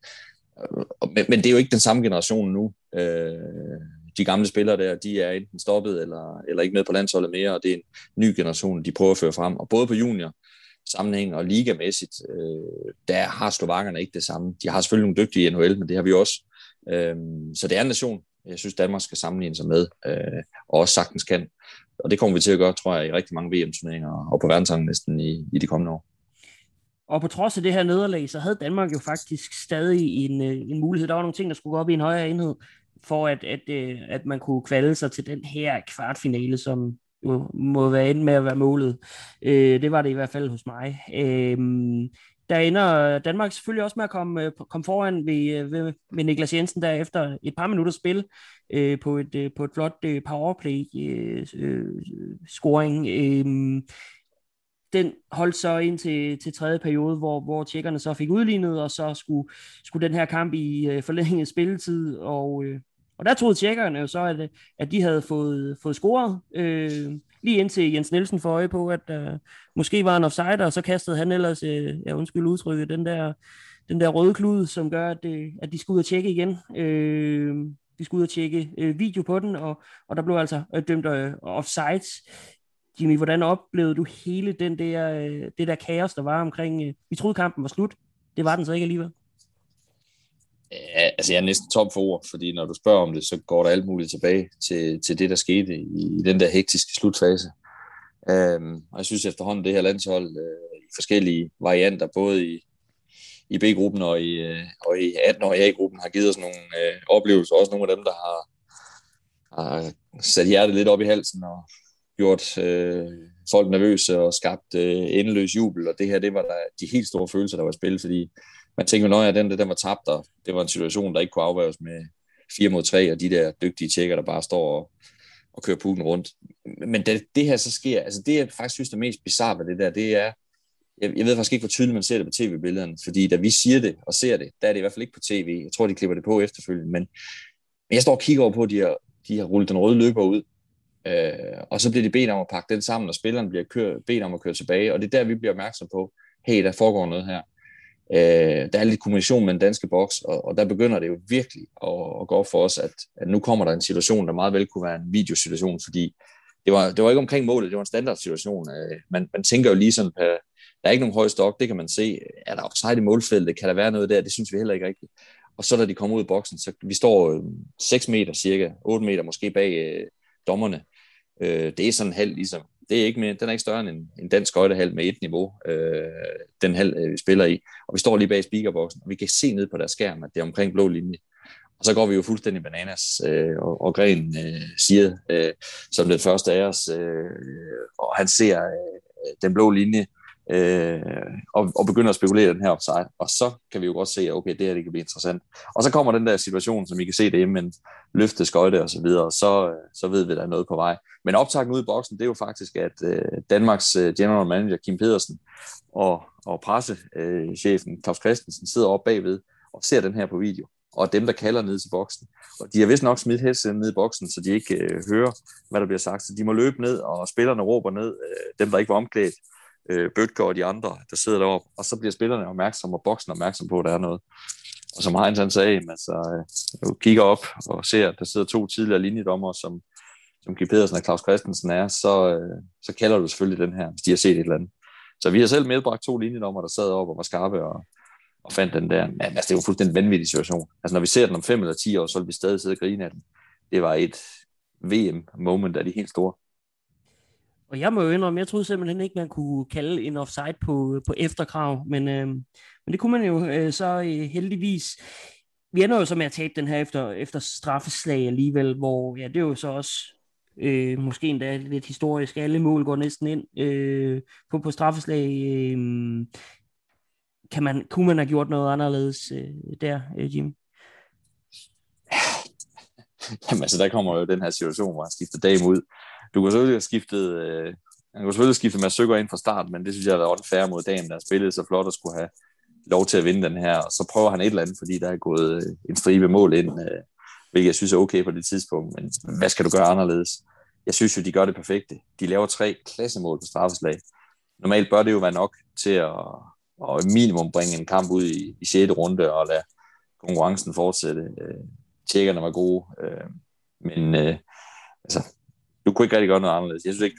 men, men det er jo ikke den samme generation nu. Øh, de gamle spillere der, de er enten stoppet eller, eller ikke med på landsholdet mere, og det er en ny generation, de prøver at føre frem. Og både på junior sammenhæng og ligamæssigt, øh, der har slovakkerne ikke det samme. De har selvfølgelig nogle dygtige i NHL, men det har vi også. Øh, så det er en nation, jeg synes, Danmark skal sammenligne sig med, øh, og også sagtens kan. Og det kommer vi til at gøre, tror jeg, i rigtig mange VM-turneringer og på verdenssangen næsten i, i de kommende år. Og på trods af det her nederlag, så havde Danmark jo faktisk stadig en, øh, en mulighed. Der var nogle ting, der skulle gå op i en højere enhed for at, at, øh, at man kunne kvalde sig til den her kvartfinale, som jo må være ind med at være målet. Øh, det var det i hvert fald hos mig. Øh, der ender Danmark selvfølgelig også med at komme, øh, komme foran ved, øh, ved, med Niklas Jensen der efter et par minutter spil øh, på, et, øh, på et flot øh, powerplay øh, øh, scoring. Øh, den holdt så ind til, til tredje periode, hvor, hvor tjekkerne så fik udlignet, og så skulle, skulle den her kamp i øh, forlænget spilletid, og, øh, og der troede tjekkerne jo så, at, at de havde fået, fået scoret, øh, lige indtil Jens Nielsen får øje på, at øh, måske var en offside, og så kastede han ellers, øh, ja undskyld udtrykket, den der, den der røde klud, som gør, at, øh, at de skulle ud og tjekke igen. Øh, de skulle ud og tjekke øh, video på den, og, og der blev altså øh, dømt øh, offside. Jimmy, hvordan oplevede du hele den der, øh, det der kaos, der var omkring, øh, vi troede kampen var slut, det var den så ikke alligevel? Ja, altså jeg er næsten tom for ord, fordi når du spørger om det, så går der alt muligt tilbage til, til det, der skete i, i den der hektiske slutfase. Um, og jeg synes efterhånden, det her landshold uh, i forskellige varianter, både i, i B-gruppen og i, uh, og i 18 og A-gruppen, har givet os nogle uh, oplevelser, også nogle af dem, der har, har sat hjertet lidt op i halsen og gjort uh, folk nervøse og skabt uh, endeløs jubel, og det her, det var der de helt store følelser, der var spil, fordi man tænker, at den, den var tabt, og det var en situation, der ikke kunne afværges med 4 mod 3, og de der dygtige tjekker, der bare står og, og kører puden rundt. Men det, det her så sker, altså det jeg faktisk synes er mest bizarre ved det der, det er, jeg, jeg ved faktisk ikke, hvor tydeligt man ser det på tv-billederne, fordi da vi siger det og ser det, der er det i hvert fald ikke på tv. Jeg tror, de klipper det på efterfølgende, men, men jeg står og kigger over på, at de har, de har rullet den røde løber ud, øh, og så bliver de bedt om at pakke den sammen, og spilleren bliver kør, bedt om at køre tilbage, og det er der, vi bliver opmærksom på, hey, der foregår noget her. Øh, der er lidt kommunikation med den danske boks, og, og der begynder det jo virkelig at, at gå op for os, at, at nu kommer der en situation, der meget vel kunne være en videosituation, fordi det var, det var ikke omkring målet, det var en standardsituation. Øh, man, man tænker jo lige sådan at Der er ikke nogen høj stok, det kan man se. Er der offside i målfeltet? Kan der være noget der? Det synes vi heller ikke rigtigt. Og så da de kommer ud i boksen, så vi står øh, 6 meter cirka, 8 meter måske bag øh, dommerne. Øh, det er sådan halvt ligesom, det er ikke mere, den er ikke større end en, en dansk skøjtehal med et niveau, øh, den halv øh, vi spiller i. Og vi står lige bag speakerboksen, og vi kan se ned på deres skærm, at det er omkring blå linje. Og så går vi jo fuldstændig bananas, øh, og, og Gren øh, siger, øh, som den første af os, øh, og han ser øh, den blå linje, øh, og, og begynder at spekulere den her offside. Og så kan vi jo godt se, at okay, det her det kan blive interessant. Og så kommer den der situation, som I kan se det med en løftet skøjte og så videre, så, øh, så ved vi, at der er noget på vej. Men optakten ud i boksen, det er jo faktisk, at øh, Danmarks øh, general manager Kim Pedersen og, og pressechefen øh, Claus Christensen sidder oppe bagved og ser den her på video og dem, der kalder ned til boksen. Og de har vist nok smidt headset ned i boksen, så de ikke øh, hører, hvad der bliver sagt. Så de må løbe ned, og spillerne råber ned, øh, dem, der ikke var omklædt, øh, Bøtger og de andre, der sidder deroppe, og så bliver spillerne opmærksomme, og boksen opmærksom på, at der er noget. Og som Heinz han sagde, altså, øh, kigger op og ser, at der sidder to tidligere linjedommer, som, som Kim Pedersen og Claus Christensen er, så, øh, så kalder du selvfølgelig den her, hvis de har set et eller andet. Så vi har selv medbragt to linjedommer, der sad op og var skarpe og, og fandt den der. Men altså, det var fuldstændig en vanvittig situation. Altså, når vi ser den om fem eller ti år, så vil vi stadig sidde og grine af den. Det var et VM-moment af de helt store. Og jeg må jo indrømme, jeg troede simpelthen ikke, man kunne kalde en offside på, på efterkrav, men, øh, men det kunne man jo øh, så øh, heldigvis. Vi ender jo så med at tabe den her efter, efter straffeslag alligevel, hvor ja, det er jo så også øh, måske endda lidt historisk. Alle mål går næsten ind øh, på, på straffeslag. Øh, kan man, kunne man have gjort noget anderledes øh, der, øh, Jim? Jamen altså, der kommer jo den her situation, hvor han skifter Dame ud. Du kunne selvfølgelig have skiftet, øh, han kunne selvfølgelig have skiftet med Søger ind fra start, men det synes jeg har været unfair mod dagen, der spillede så flot og skulle have lov til at vinde den her. Og så prøver han et eller andet, fordi der er gået øh, en stribe mål ind, øh, hvilket jeg synes er okay på det tidspunkt. Men hvad skal du gøre anderledes? Jeg synes jo, de gør det perfekte. De laver tre klassemål på straffeslag. Normalt bør det jo være nok til at, at minimum bringe en kamp ud i, i 6. runde og lade konkurrencen fortsætte. Øh, tjekkerne var gode, øh, men øh, altså, du kunne ikke rigtig gøre noget anderledes. Jeg synes ikke,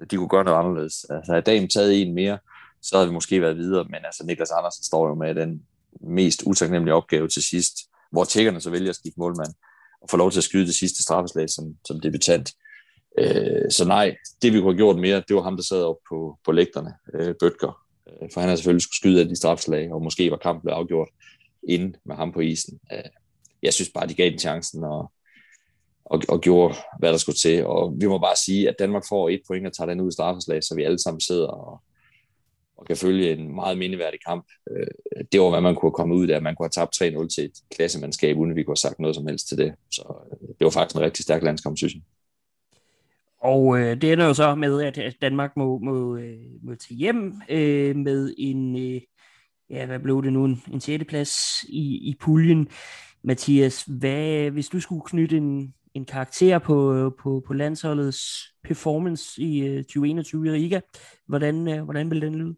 at de kunne gøre noget anderledes. Altså, havde dagen taget en mere, så havde vi måske været videre, men altså Niklas Andersen står jo med den mest utaknemmelige opgave til sidst, hvor tjekkerne så vælger at skifte målmand og få lov til at skyde det sidste straffeslag som, som debutant. Øh, så nej, det vi kunne have gjort mere, det var ham, der sad op på, på lægterne, øh, Bøtger. Øh, for han har selvfølgelig skulle skyde af de straffeslag, og måske var kampen blevet afgjort inden med ham på isen. Øh, jeg synes bare, de gav den chancen, og, og, og gjorde, hvad der skulle til. Og vi må bare sige, at Danmark får et point og tager den ud i straffeslag, så vi alle sammen sidder og, og kan følge en meget mindeværdig kamp. Øh, det var, hvad man kunne komme ud af. Man kunne have tabt 3-0 til et klassemandskab, uden vi kunne have sagt noget som helst til det. Så øh, det var faktisk en rigtig stærk landskamp, synes jeg. Og øh, det ender jo så med, at Danmark må, må, øh, må til hjem øh, med en, øh, ja, hvad blev det nu, en, en 6. plads i, i puljen. Mathias, hvad, hvis du skulle knytte en, en karakter på, på, på landsholdets performance i øh, uh, 2021 i Riga, hvordan, øh, hvordan vil den lyde?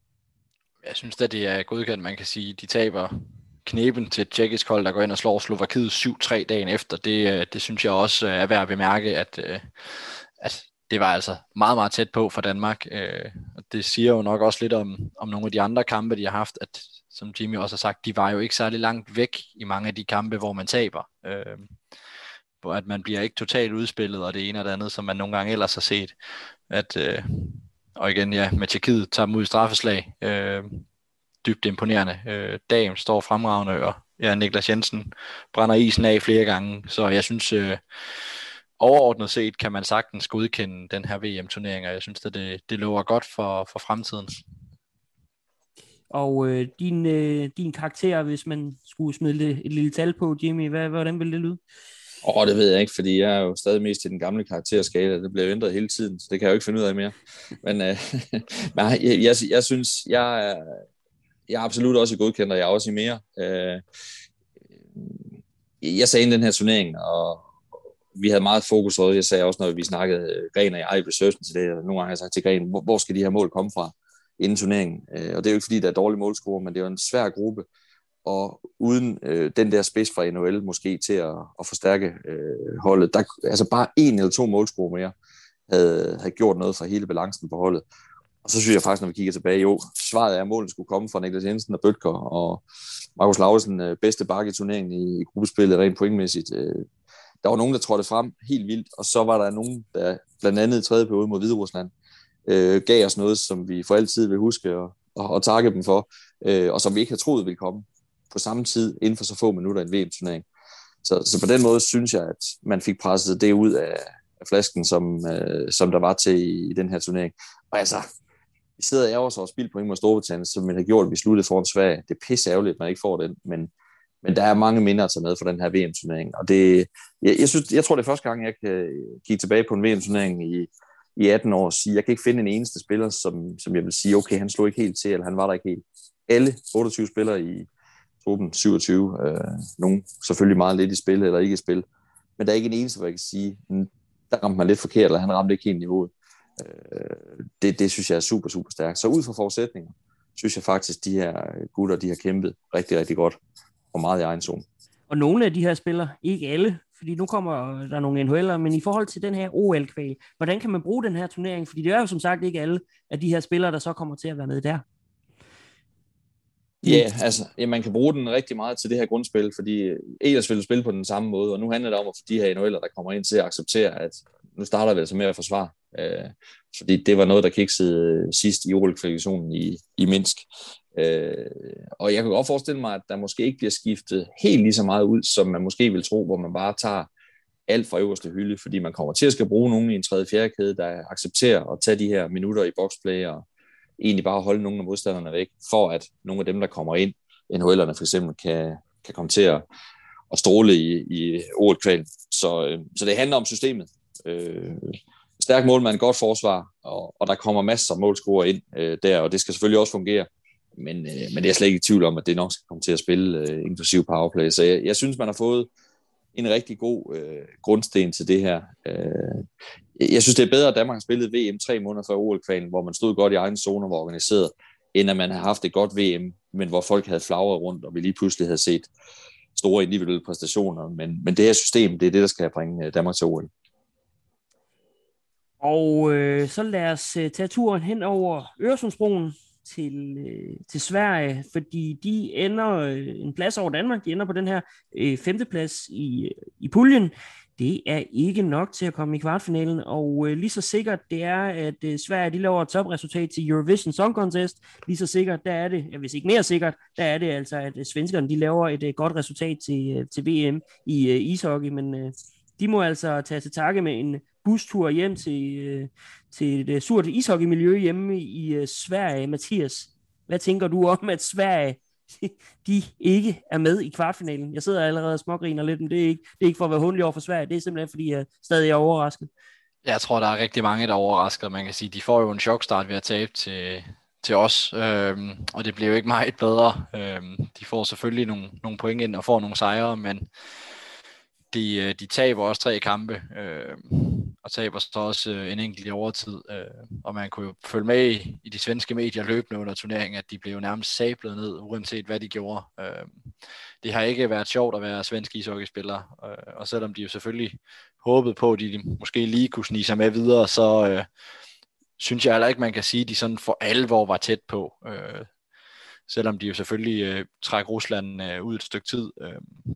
Jeg synes at det er godkendt. Man kan sige, de taber knepen til et tjekkisk hold, der går ind og slår Slovakiet 7-3 dagen efter. Det, øh, det synes jeg også er værd at bemærke, at, at det var altså meget, meget tæt på for Danmark. Og det siger jo nok også lidt om, om nogle af de andre kampe, de har haft, at som Jimmy også har sagt, de var jo ikke særlig langt væk i mange af de kampe, hvor man taber. At man bliver ikke totalt udspillet, og det ene og det andet, som man nogle gange ellers har set. At, øh, og igen, ja, med Tjekkiet tager dem ud i straffeslag. Øh, dybt imponerende. Øh, Dam står fremragende, og ja, Niklas Jensen brænder isen af flere gange. Så jeg synes, øh, overordnet set kan man sagtens godkende den her VM-turnering, og jeg synes, at det, det lover godt for, for fremtiden. Og øh, din, øh, din karakter, hvis man skulle smide et, et lille tal på, Jimmy, hvad, hvordan vil det lyde? Åh, oh, det ved jeg ikke, fordi jeg er jo stadig mest til den gamle karakterskala. Det bliver ændret hele tiden, så det kan jeg jo ikke finde ud af mere. Men øh, jeg, jeg, jeg synes, jeg er, jeg er absolut også i godkendt, og jeg er også i mere. Øh, jeg sagde inden den her turnering, og vi havde meget fokus på. Jeg sagde også, når vi snakkede, øh, Gren og jeg i researchen til det, og nogle gange har jeg sagt til Gren, hvor, hvor skal de her mål komme fra inden turneringen? Øh, og det er jo ikke, fordi der er dårlige målscorer, men det er jo en svær gruppe og uden øh, den der spids fra NHL måske til at, at forstærke øh, holdet, der, altså bare en eller to målscorer mere havde, havde gjort noget for hele balancen på holdet. Og så synes jeg faktisk, når vi kigger tilbage, jo, svaret er, at målet skulle komme fra Niklas Jensen og Bøtker, og Markus Lausen, øh, bedste bakke i turneringen i, i gruppespillet, rent pointmæssigt. Øh, der var nogen, der trådte frem helt vildt, og så var der nogen, der blandt andet i tredje periode mod Hvide Rusland, øh, gav os noget, som vi for altid vil huske og, og, og takke dem for, øh, og som vi ikke havde troet ville komme på samme tid inden for så få minutter i en VM-turnering. Så, så på den måde synes jeg, at man fik presset det ud af, af flasken, som, øh, som der var til i, i den her turnering. Og altså, vi sidder i os og spil på mod Storbritannien, som vi har gjort, at vi sluttede foran Sverige. Det er pisse ærgerligt, at man ikke får den, men, men der er mange minder at tage med for den her VM-turnering. Og det, jeg, jeg, synes, jeg tror, det er første gang, jeg kan kigge tilbage på en VM-turnering i, i 18 år og sige, jeg kan ikke finde en eneste spiller, som, som jeg vil sige, okay, han slog ikke helt til, eller han var der ikke helt. Alle 28 spillere i truppen, 27, øh, nogle selvfølgelig meget lidt i spil eller ikke i spil, men der er ikke en eneste, hvor jeg kan sige, mm, der ramte man lidt forkert, eller han ramte ikke helt niveauet. Øh, det, det synes jeg er super, super stærkt. Så ud fra forudsætninger, synes jeg faktisk, de her gutter, de har kæmpet rigtig, rigtig godt og meget i egen zone. Og nogle af de her spillere, ikke alle, fordi nu kommer der nogle NHL'ere, men i forhold til den her OL-kval, hvordan kan man bruge den her turnering? Fordi det er jo som sagt ikke alle af de her spillere, der så kommer til at være med der. Ja, altså, ja, man kan bruge den rigtig meget til det her grundspil, fordi ellers vil du spille på den samme måde, og nu handler det om at få de her NHL'er, der kommer ind til at acceptere, at nu starter vi altså med at forsvare. Øh, fordi det var noget, der kiksede sidst i OL-kvalifikationen i, i Minsk. Øh, og jeg kan godt forestille mig, at der måske ikke bliver skiftet helt lige så meget ud, som man måske vil tro, hvor man bare tager alt fra øverste hylde, fordi man kommer til at skal bruge nogen i en tredje fjerde kæde, der accepterer at tage de her minutter i boxplay og egentlig bare holde nogle af modstanderne væk, for at nogle af dem, der kommer ind, NHL'erne for eksempel, kan, kan komme til at, at stråle i, i ol Så, øh, så det handler om systemet. Øh, stærk målmand, godt forsvar, og, og der kommer masser af målscorer ind øh, der, og det skal selvfølgelig også fungere. Men, øh, men det er slet ikke i tvivl om, at det nok skal komme til at spille, øh, inklusiv powerplay. Så jeg, jeg synes, man har fået en rigtig god øh, grundsten til det her. Øh, jeg synes, det er bedre, at Danmark har spillet VM tre måneder før OL-kvalen, hvor man stod godt i egen zone og var organiseret, end at man har haft et godt VM, men hvor folk havde flagret rundt, og vi lige pludselig havde set store individuelle præstationer. Men, men det her system, det er det, der skal bringe øh, Danmark til OL. Og øh, så lad os øh, tage turen hen over Øresundsbroen til, øh, til Sverige, fordi de ender øh, en plads over Danmark. De ender på den her øh, femteplads i, i puljen. Det er ikke nok til at komme i kvartfinalen, og øh, lige så sikkert det er, at øh, Sverige de laver et topresultat til Eurovision Song Contest, lige så sikkert, der er det, ja, hvis ikke mere sikkert, der er det altså, at øh, svenskerne de laver et øh, godt resultat til, øh, til VM i øh, ishockey, men øh, de må altså tage til takke med en bustur hjem til, øh, til et øh, surt ishockeymiljø hjemme i øh, Sverige. Mathias, hvad tænker du om, at Sverige de ikke er med i kvartfinalen? Jeg sidder allerede og smågriner lidt, men det er ikke, det er ikke for at være hundelig over for Sverige, det er simpelthen, fordi jeg stadig er overrasket. Jeg tror, der er rigtig mange, der er overrasket. Man kan sige, de får jo en chokstart ved at tabe til, til os, øhm, og det bliver jo ikke meget bedre. Øhm, de får selvfølgelig nogle, nogle point ind og får nogle sejre, men de, øh, de taber også tre kampe, Øhm, og taber så også øh, en enkelt i overtid. Øh, og man kunne jo følge med i, i de svenske medier løbende under turneringen, at de blev nærmest sablet ned, uanset hvad de gjorde. Øh, det har ikke været sjovt at være svensk ishockeyspiller, øh, og selvom de jo selvfølgelig håbede på, at de måske lige kunne snige sig med videre, så øh, synes jeg heller ikke, man kan sige, at de sådan for alvor var tæt på. Øh, selvom de jo selvfølgelig øh, trækker Rusland øh, ud et stykke tid. Øh,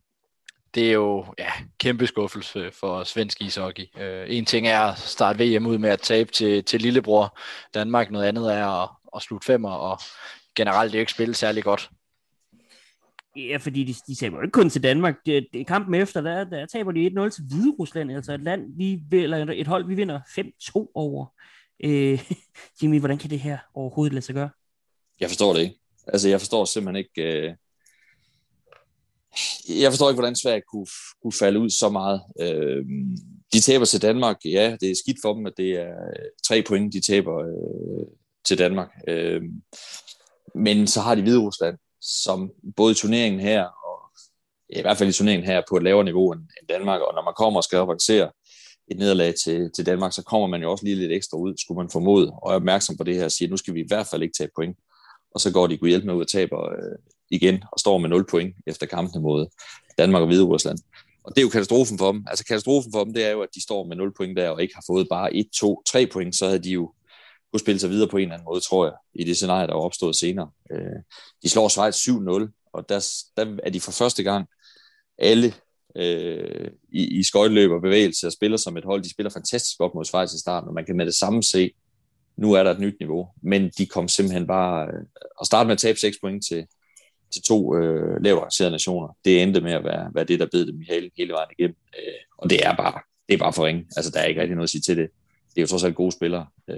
det er jo ja, kæmpe skuffelse for svensk ishockey. Uh, en ting er at starte VM ud med at tabe til, til lillebror Danmark, noget andet er at, at slutte femmer, og generelt ikke spille særlig godt. Ja, fordi de, de taber jo ikke kun til Danmark. Det, det, kampen efter, der, der taber de 1-0 til Hvide Rusland, altså et land, vi, eller et hold, vi vinder 5-2 over. Uh, Jimmy, hvordan kan det her overhovedet lade sig gøre? Jeg forstår det ikke. Altså, jeg forstår simpelthen ikke... Uh jeg forstår ikke, hvordan Sverige kunne, kunne falde ud så meget. Øh, de taber til Danmark. Ja, det er skidt for dem, at det er øh, tre point, de taber øh, til Danmark. Øh, men så har de Hvide Rusland, som både i turneringen her, og ja, i hvert fald i turneringen her, på et lavere niveau end, end Danmark. Og når man kommer og skal avancere et nederlag til, til Danmark, så kommer man jo også lige lidt ekstra ud, skulle man formode, og er opmærksom på det her og siger, nu skal vi i hvert fald ikke tage point. Og så går de kunne hjælpe med ud og taber øh, igen og står med 0 point efter kampene mod Danmark og Hvide Rusland. Og det er jo katastrofen for dem. Altså katastrofen for dem, det er jo, at de står med 0 point der og ikke har fået bare 1, 2, 3 point, så havde de jo kunne spille sig videre på en eller anden måde, tror jeg, i det scenarie, der var opstået senere. Øh, de slår Schweiz 7-0, og der, der er de for første gang alle øh, i, i skøjteløb og bevægelse og spiller som et hold. De spiller fantastisk godt mod Schweiz i starten, og man kan med det samme se, nu er der et nyt niveau. Men de kom simpelthen bare... Øh, at starte med at tabe 6 point til, til to øh, lavt rangerede nationer, det endte med at være, være det, der bed dem hele, hele vejen igennem. Øh, og det er bare det er bare for ringe. Altså, der er ikke rigtig noget at sige til det. Det er jo trods alt gode spillere, øh,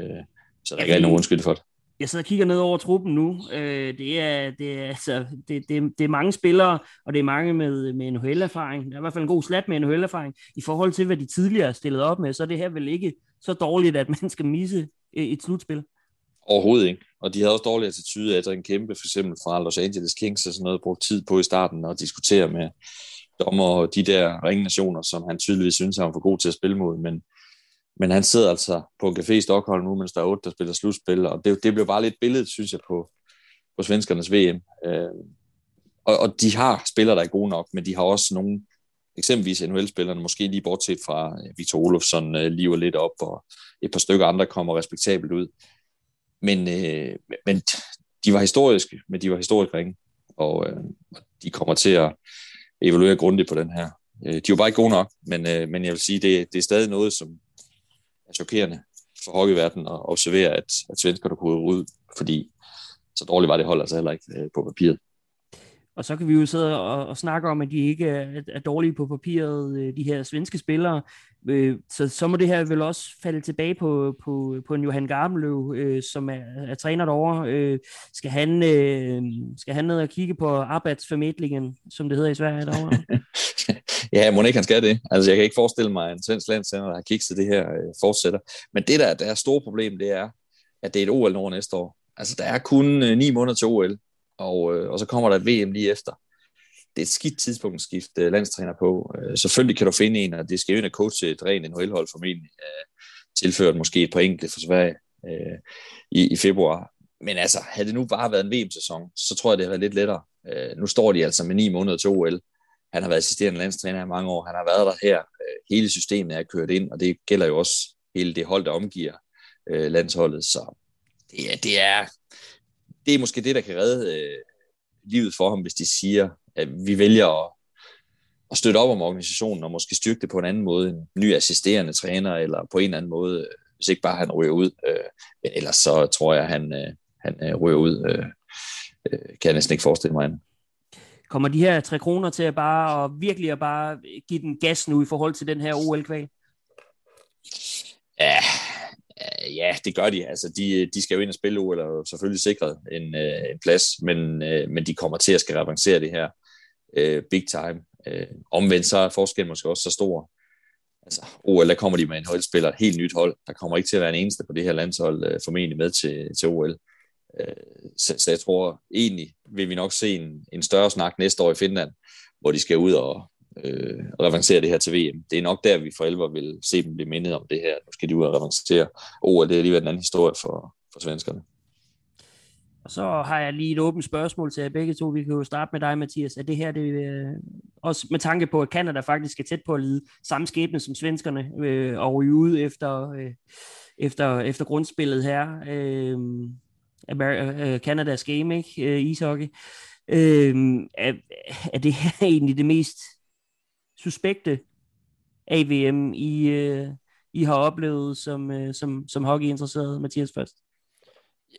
så der er ikke rigtig nogen undskyld for det. Jeg sidder og kigger ned over truppen nu. Øh, det, er, det, er, altså, det, det, det er mange spillere, og det er mange med, med NHL-erfaring. Der er i hvert fald en god slat med NHL-erfaring. I forhold til, hvad de tidligere er stillet op med, så er det her vel ikke så dårligt, at man skal misse et slutspil. Overhovedet ikke. Og de havde også dårlig attitude af en kæmpe, for eksempel fra Los Angeles Kings og sådan noget, brugt tid på i starten og diskutere med dommer og de der ringnationer, som han tydeligvis synes, han var for god til at spille mod. Men, men han sidder altså på en café i Stockholm nu, mens der er otte, der spiller slutspil, og det, det blev bare lidt billedet, synes jeg, på, på svenskernes VM. Øh, og, og de har spillere, der er gode nok, men de har også nogle, eksempelvis NHL-spillerne, måske lige bortset fra øh, Victor Olofsson, øh, lever lidt op, og et par stykker andre kommer respektabelt ud. Men, øh, men de var historiske, men de var historisk ringe, og øh, de kommer til at evaluere grundigt på den her. Øh, de var bare ikke gode nok, men, øh, men jeg vil sige, det, det er stadig noget, som er chokerende for hockeyverdenen at observere, at, at svenskerne kunne ud, fordi så dårligt var det hold altså heller ikke øh, på papiret. Og så kan vi jo sidde og, og snakke om, at de ikke er, er dårlige på papiret, øh, de her svenske spillere. Øh, så, så må det her vel også falde tilbage på, på, på en Johan Garbenløv, øh, som er, er træner derovre. Øh, skal han, skal han ned og kigge på arbejdsformidlingen, som det hedder i Sverige derovre? ja, må ikke han skal det. Altså, jeg kan ikke forestille mig, at en svensk landsender, der har kigget det her, fortsætter. Men det der, der er store problem, det er, at det er et OL-år næste år. Altså, der er kun ni måneder til OL og, øh, og så kommer der et VM lige efter. Det er et skidt tidspunkt at skifte øh, landstræner på. Øh, selvfølgelig kan du finde en, og det skal jo ind og coache et rent NHL-hold formentlig, øh, tilført måske et par enkelte for Sverige øh, i, i februar. Men altså, havde det nu bare været en VM-sæson, så tror jeg, det havde været lidt lettere. Øh, nu står de altså med ni måneder til OL. Han har været assisterende landstræner i mange år. Han har været der her. Øh, hele systemet er kørt ind, og det gælder jo også hele det hold, der omgiver øh, landsholdet. Så det er, det er det er måske det, der kan redde øh, livet for ham, hvis de siger, at vi vælger at, at støtte op om organisationen og måske styrke det på en anden måde, en ny assisterende træner, eller på en eller anden måde, hvis ikke bare han ryger ud. Øh, men ellers så tror jeg, han, øh, han øh, ryger ud. Øh, øh, kan jeg næsten ikke forestille mig andet. Kommer de her tre kroner til at bare og virkelig at bare give den gas nu i forhold til den her OL-kval? Ja, Øh, ja, det gør de. Altså, de, de skal jo ind og spille OL, og selvfølgelig sikret en, øh, en plads, men, øh, men de kommer til at skal revancere det her øh, big time. Øh, omvendt så er forskellen måske også så stor. Altså, OL, der kommer de med en holdspiller, et helt nyt hold. Der kommer ikke til at være en eneste på det her landshold øh, formentlig med til, til OL. Øh, så, så jeg tror egentlig, vil vi nok se en, en større snak næste år i Finland, hvor de skal ud og, øh, revancere det her til VM. Det er nok der, vi for alvor vil se dem blive mindet om det her. Nu skal de ud og revancere OL, det er alligevel en anden historie for, for svenskerne. Og så har jeg lige et åbent spørgsmål til jer begge to. Vi kan jo starte med dig, Mathias. Er det her, det, øh, også med tanke på, at Canada faktisk er tæt på at lide samme skæbne som svenskerne, øh, og ryge ud efter, øh, efter, efter grundspillet her. Øh, Amer- øh, Canadas game, ikke? Øh, ishockey. Øh, er, er det her egentlig det mest suspekte AVM, I, øh, I har oplevet som, øh, som, som hockeyinteresseret, Mathias først?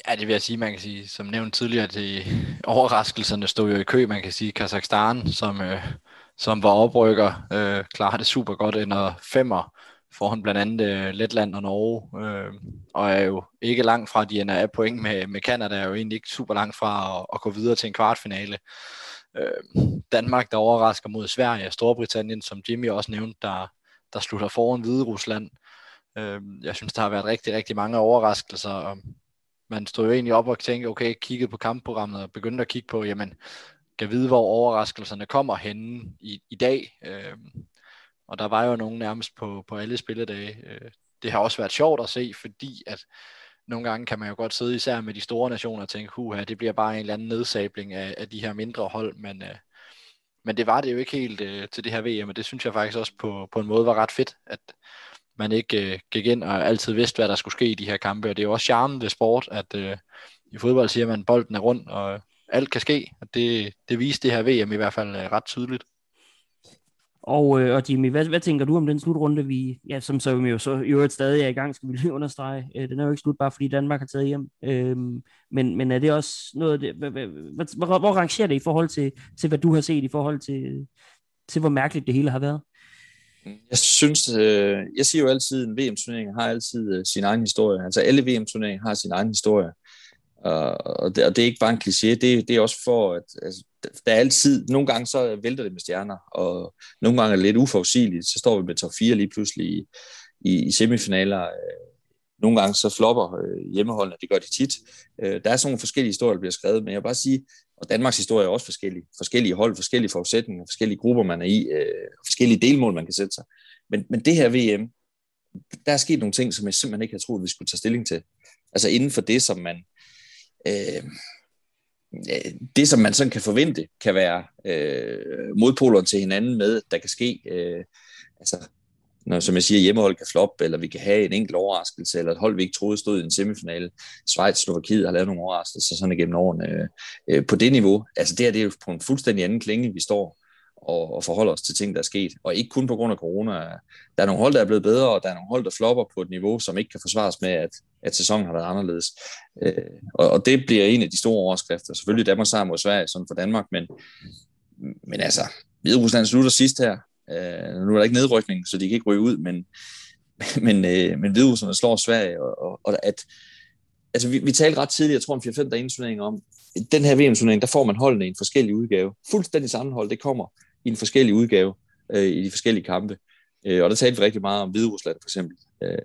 Ja, det vil jeg sige, man kan sige, som nævnt tidligere, det overraskelserne stod jo i kø, man kan sige, Kazakhstan, som, øh, som var oprykker, øh, klarer det super godt, ender femmer foran blandt andet øh, Letland og Norge, øh, og er jo ikke langt fra, de ender af point med, med Canada, er jo egentlig ikke super langt fra at, at gå videre til en kvartfinale. Øh, Danmark, der overrasker mod Sverige, Storbritannien, som Jimmy også nævnte, der, der slutter foran Hvide Rusland. Øh, jeg synes, der har været rigtig, rigtig mange overraskelser, og man stod jo egentlig op og tænkte, okay, kiggede på kampprogrammet og begyndte at kigge på, jamen, kan vide, hvor overraskelserne kommer henne i, i dag. Øh, og der var jo nogen nærmest på, på alle spilledage. Øh, det har også været sjovt at se, fordi at nogle gange kan man jo godt sidde især med de store nationer og tænke, huha, det bliver bare en eller anden nedsabling af, af de her mindre hold, men, øh, men det var det jo ikke helt øh, til det her VM, og det synes jeg faktisk også på, på en måde var ret fedt, at man ikke øh, gik ind og altid vidste, hvad der skulle ske i de her kampe. Og det er jo også charmen ved sport, at øh, i fodbold siger man, at bolden er rundt, og alt kan ske. Og det, det viste det her VM i hvert fald øh, ret tydeligt. Og, øh, og Jimmy, hvad, hvad tænker du om den slutrunde, vi, ja, som så jo så i øvrigt stadig er i gang, skal vi lige understrege. Øh, den er jo ikke slut, bare fordi Danmark har taget hjem. Øh, men, men er det også noget, det, hvor, hvor, hvor rangerer det i forhold til, til, hvad du har set, i forhold til, til hvor mærkeligt det hele har været? Jeg synes, øh, jeg siger jo altid, at en VM-turnering har altid øh, sin egen historie. Altså alle VM-turneringer har sin egen historie. Og det, og det er ikke bare en kliché, det, det er også for, at altså, der er altid, nogle gange så vælter det med stjerner, og nogle gange er det lidt uforudsigeligt, så står vi med top 4 lige pludselig i, i, i semifinaler. Øh, nogle gange så flopper øh, hjemmeholdene, det gør de tit. Øh, der er sådan nogle forskellige historier, der bliver skrevet, men jeg vil bare sige, og Danmarks historie er også forskellig. Forskellige hold, forskellige forudsætninger, forskellige grupper, man er i, øh, forskellige delmål, man kan sætte sig. Men, men det her VM, der er sket nogle ting, som jeg simpelthen ikke havde troet, vi skulle tage stilling til. Altså inden for det, som man øh, det, som man sådan kan forvente, kan være øh, modpoler til hinanden med, der kan ske. Øh, altså, når, som jeg siger, hjemmehold kan floppe, eller vi kan have en enkelt overraskelse, eller et hold, vi ikke troede stod i en semifinale. Schweiz, Slovakiet har lavet nogle overraskelser sådan igennem årene. Øh, øh på det niveau, altså det her det er jo på en fuldstændig anden klinge, vi står og, og forholde os til ting, der er sket. Og ikke kun på grund af corona. Der er nogle hold, der er blevet bedre, og der er nogle hold, der flopper på et niveau, som ikke kan forsvares med, at, at sæsonen har været anderledes. Øh, og, og det bliver en af de store overskrifter. Selvfølgelig Danmark sammen mod Sverige, sådan for Danmark, men, men altså, Hvide Rusland slutter sidst her. Øh, nu er der ikke nedrykning, så de kan ikke ryge ud, men, men, øh, men Hvide Rusland slår Sverige, og, og, og at, altså vi, vi talte ret tidligt, jeg tror en 4-5 der om, den her VM-turnering, der får man holdene i en forskellig udgave. Fuldstændig sammenhold, det kommer i en forskellig udgave øh, i de forskellige kampe. Øh, og der talte vi rigtig meget om Hviderusland for eksempel. Øh,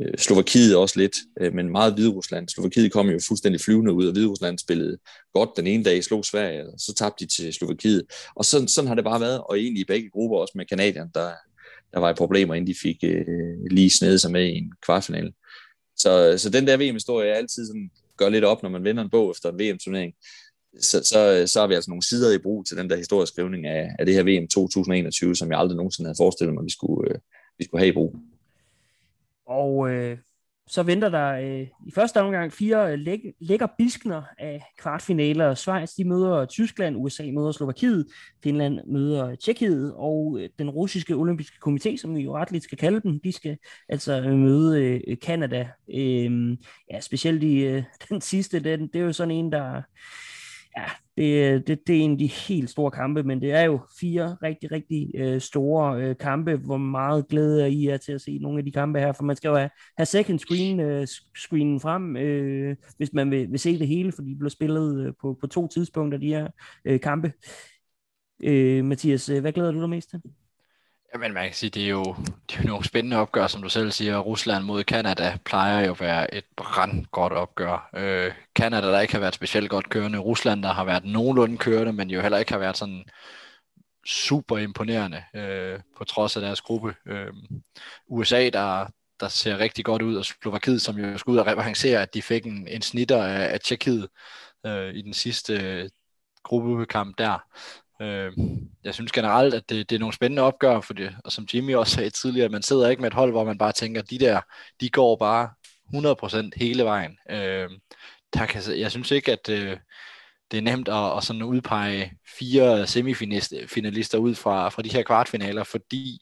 øh, Slovakiet også lidt, øh, men meget Hviderusland. Slovakiet kom jo fuldstændig flyvende ud, og Hviderusland spillede godt den ene dag, slog Sverige, og så tabte de til Slovakiet. Og sådan, sådan har det bare været, og egentlig i begge grupper, også med kanadierne, der, der var problemer, inden de fik øh, lige snedet sig med i en kvartfinale. Så, så den der VM-historie er altid sådan, gør lidt op, når man vinder en bog efter en VM-turnering så, så, så har vi altså nogle sider i brug til den der historieskrivning af, af det her VM 2021, som jeg aldrig nogensinde havde forestillet mig, vi skulle, øh, vi skulle have i brug. Og øh, så venter der øh, i første omgang fire øh, læk- lækker biskner af kvartfinaler. Schweiz de møder Tyskland, USA møder Slovakiet, Finland møder Tjekkiet, og øh, den russiske olympiske komité, som vi jo retligt skal kalde dem, de skal altså øh, møde øh, Canada. Øh, ja, specielt i øh, den sidste, den, det er jo sådan en, der ja, det, det, det er en af de helt store kampe, men det er jo fire rigtig, rigtig øh, store øh, kampe, hvor meget glæde I er til at se nogle af de kampe her, for man skal jo have, have second screen, øh, screenen frem, øh, hvis man vil, vil se det hele, for de bliver spillet øh, på, på to tidspunkter, de her øh, kampe. Øh, Mathias, øh, hvad glæder du dig mest til? Jamen man kan sige, det er jo, det er jo nogle spændende opgør, som du selv siger. Rusland mod Kanada plejer jo at være et brandgodt opgør. Øh, Kanada, der ikke har været specielt godt kørende. Rusland, der har været nogenlunde kørende, men jo heller ikke har været sådan super imponerende øh, på trods af deres gruppe. Øh, USA, der, der ser rigtig godt ud, og Slovakiet, som jo skulle ud og revancere, at de fik en, en snitter af, af Tjekkiet øh, i den sidste øh, gruppekamp der. Øh, jeg synes generelt, at det, det er nogle spændende opgør, for det, og som Jimmy også sagde tidligere, man sidder ikke med et hold, hvor man bare tænker, de der, de går bare 100% hele vejen. Øh, der kan, jeg synes ikke, at øh, det er nemt at, at sådan udpege fire semifinalister ud fra, fra de her kvartfinaler, fordi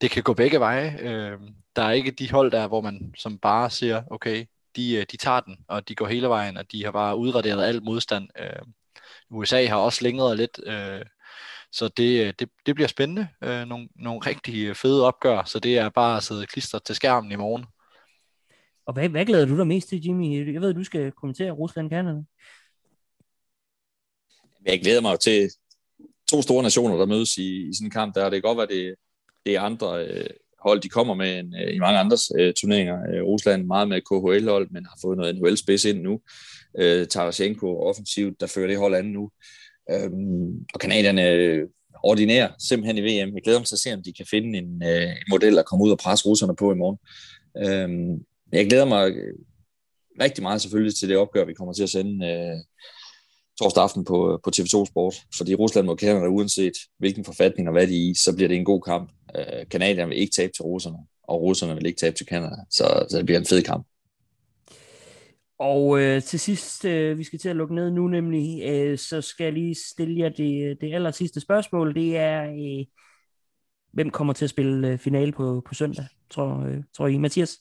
det kan gå begge veje. Øh, der er ikke de hold der, hvor man som bare siger, okay, de, øh, de tager den, og de går hele vejen, og de har bare udraderet alt modstand. Øh, USA har også længere lidt, øh, så det, øh, det, det bliver spændende. Øh, nogle, nogle rigtig fede opgør, så det er bare at sidde klistret til skærmen i morgen. Og hvad, hvad glæder du dig mest til, Jimmy? Jeg ved, at du skal kommentere Rusland-Canada. Jeg glæder mig til to store nationer, der mødes i, i sådan en kamp der. Det kan godt være, det, det er andre øh, hold, de kommer med en, øh, i mange andres øh, turneringer. Øh, Rusland meget med KHL-hold, men har fået noget NHL-spids ind nu øh, Tarasenko offensivt, der fører det hold an nu. Øhm, og kanadierne ordinær ordinerer simpelthen i VM. Jeg glæder mig til at se, om de kan finde en, øh, en model, at komme ud og presse russerne på i morgen. Øhm, jeg glæder mig øh, rigtig meget selvfølgelig til det opgør, vi kommer til at sende øh, torsdag aften på, på TV2 Sport. Fordi Rusland mod Canada, uanset hvilken forfatning og hvad de er i, så bliver det en god kamp. Øh, Kanadierne vil ikke tabe til russerne. og russerne vil ikke tabe til Canada. Så, så det bliver en fed kamp. Og øh, til sidst, øh, vi skal til at lukke ned nu nemlig, øh, så skal jeg lige stille jer det, det aller sidste spørgsmål. Det er, øh, hvem kommer til at spille øh, finale på, på søndag, tror, øh, tror I? Mathias?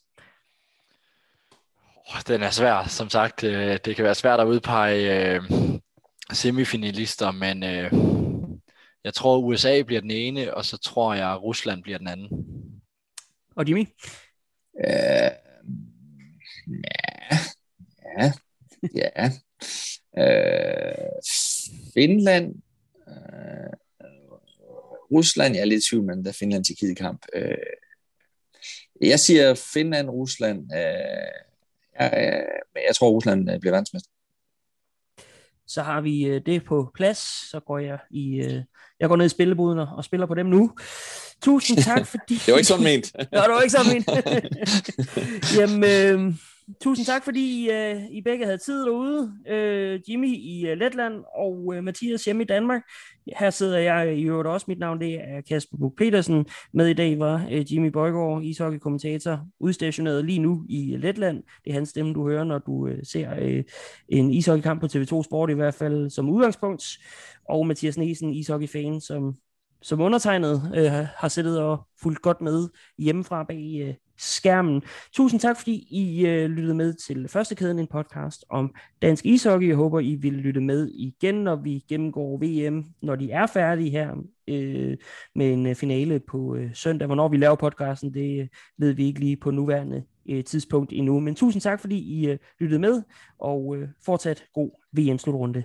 Den er svær, som sagt. Øh, det kan være svært at udpege øh, semifinalister, men øh, jeg tror, USA bliver den ene, og så tror jeg, Rusland bliver den anden. Og Jimmy? Øh, ja, ja, ja. Øh, Finland, øh, Rusland, jeg er lidt i tvivl mellem der Finland til kamp. Øh, jeg siger Finland, Rusland, øh, jeg, men jeg tror, Rusland øh, bliver verdensmester. Så har vi øh, det på plads. Så går jeg i, øh, jeg går ned i spillebuden og spiller på dem nu. Tusind tak, fordi... det var ikke sådan ment. ja, det var ikke sådan ment. Jamen, øh, tusind tak, fordi uh, I begge havde tid derude. Uh, Jimmy i uh, Letland og uh, Mathias hjemme i Danmark. Her sidder jeg i øvrigt også. Mit navn det er Kasper Buk Petersen. Med i dag var uh, Jimmy Bøjgaard, ishockey-kommentator, udstationeret lige nu i Letland. Det er hans stemme, du hører, når du uh, ser uh, en ishockeykamp på TV2 Sport, i hvert fald som udgangspunkt. Og Mathias Nielsen, ishockey-fan, som som undertegnet øh, har siddet og fulgt godt med hjemmefra bag øh, skærmen. Tusind tak, fordi I øh, lyttede med til Første Kæden, en podcast om dansk ishockey. Jeg håber, I vil lytte med igen, når vi gennemgår VM, når de er færdige her øh, med en øh, finale på øh, søndag. Hvornår vi laver podcasten, det øh, ved vi ikke lige på nuværende øh, tidspunkt endnu. Men tusind tak, fordi I øh, lyttede med, og øh, fortsat god VM-slutrunde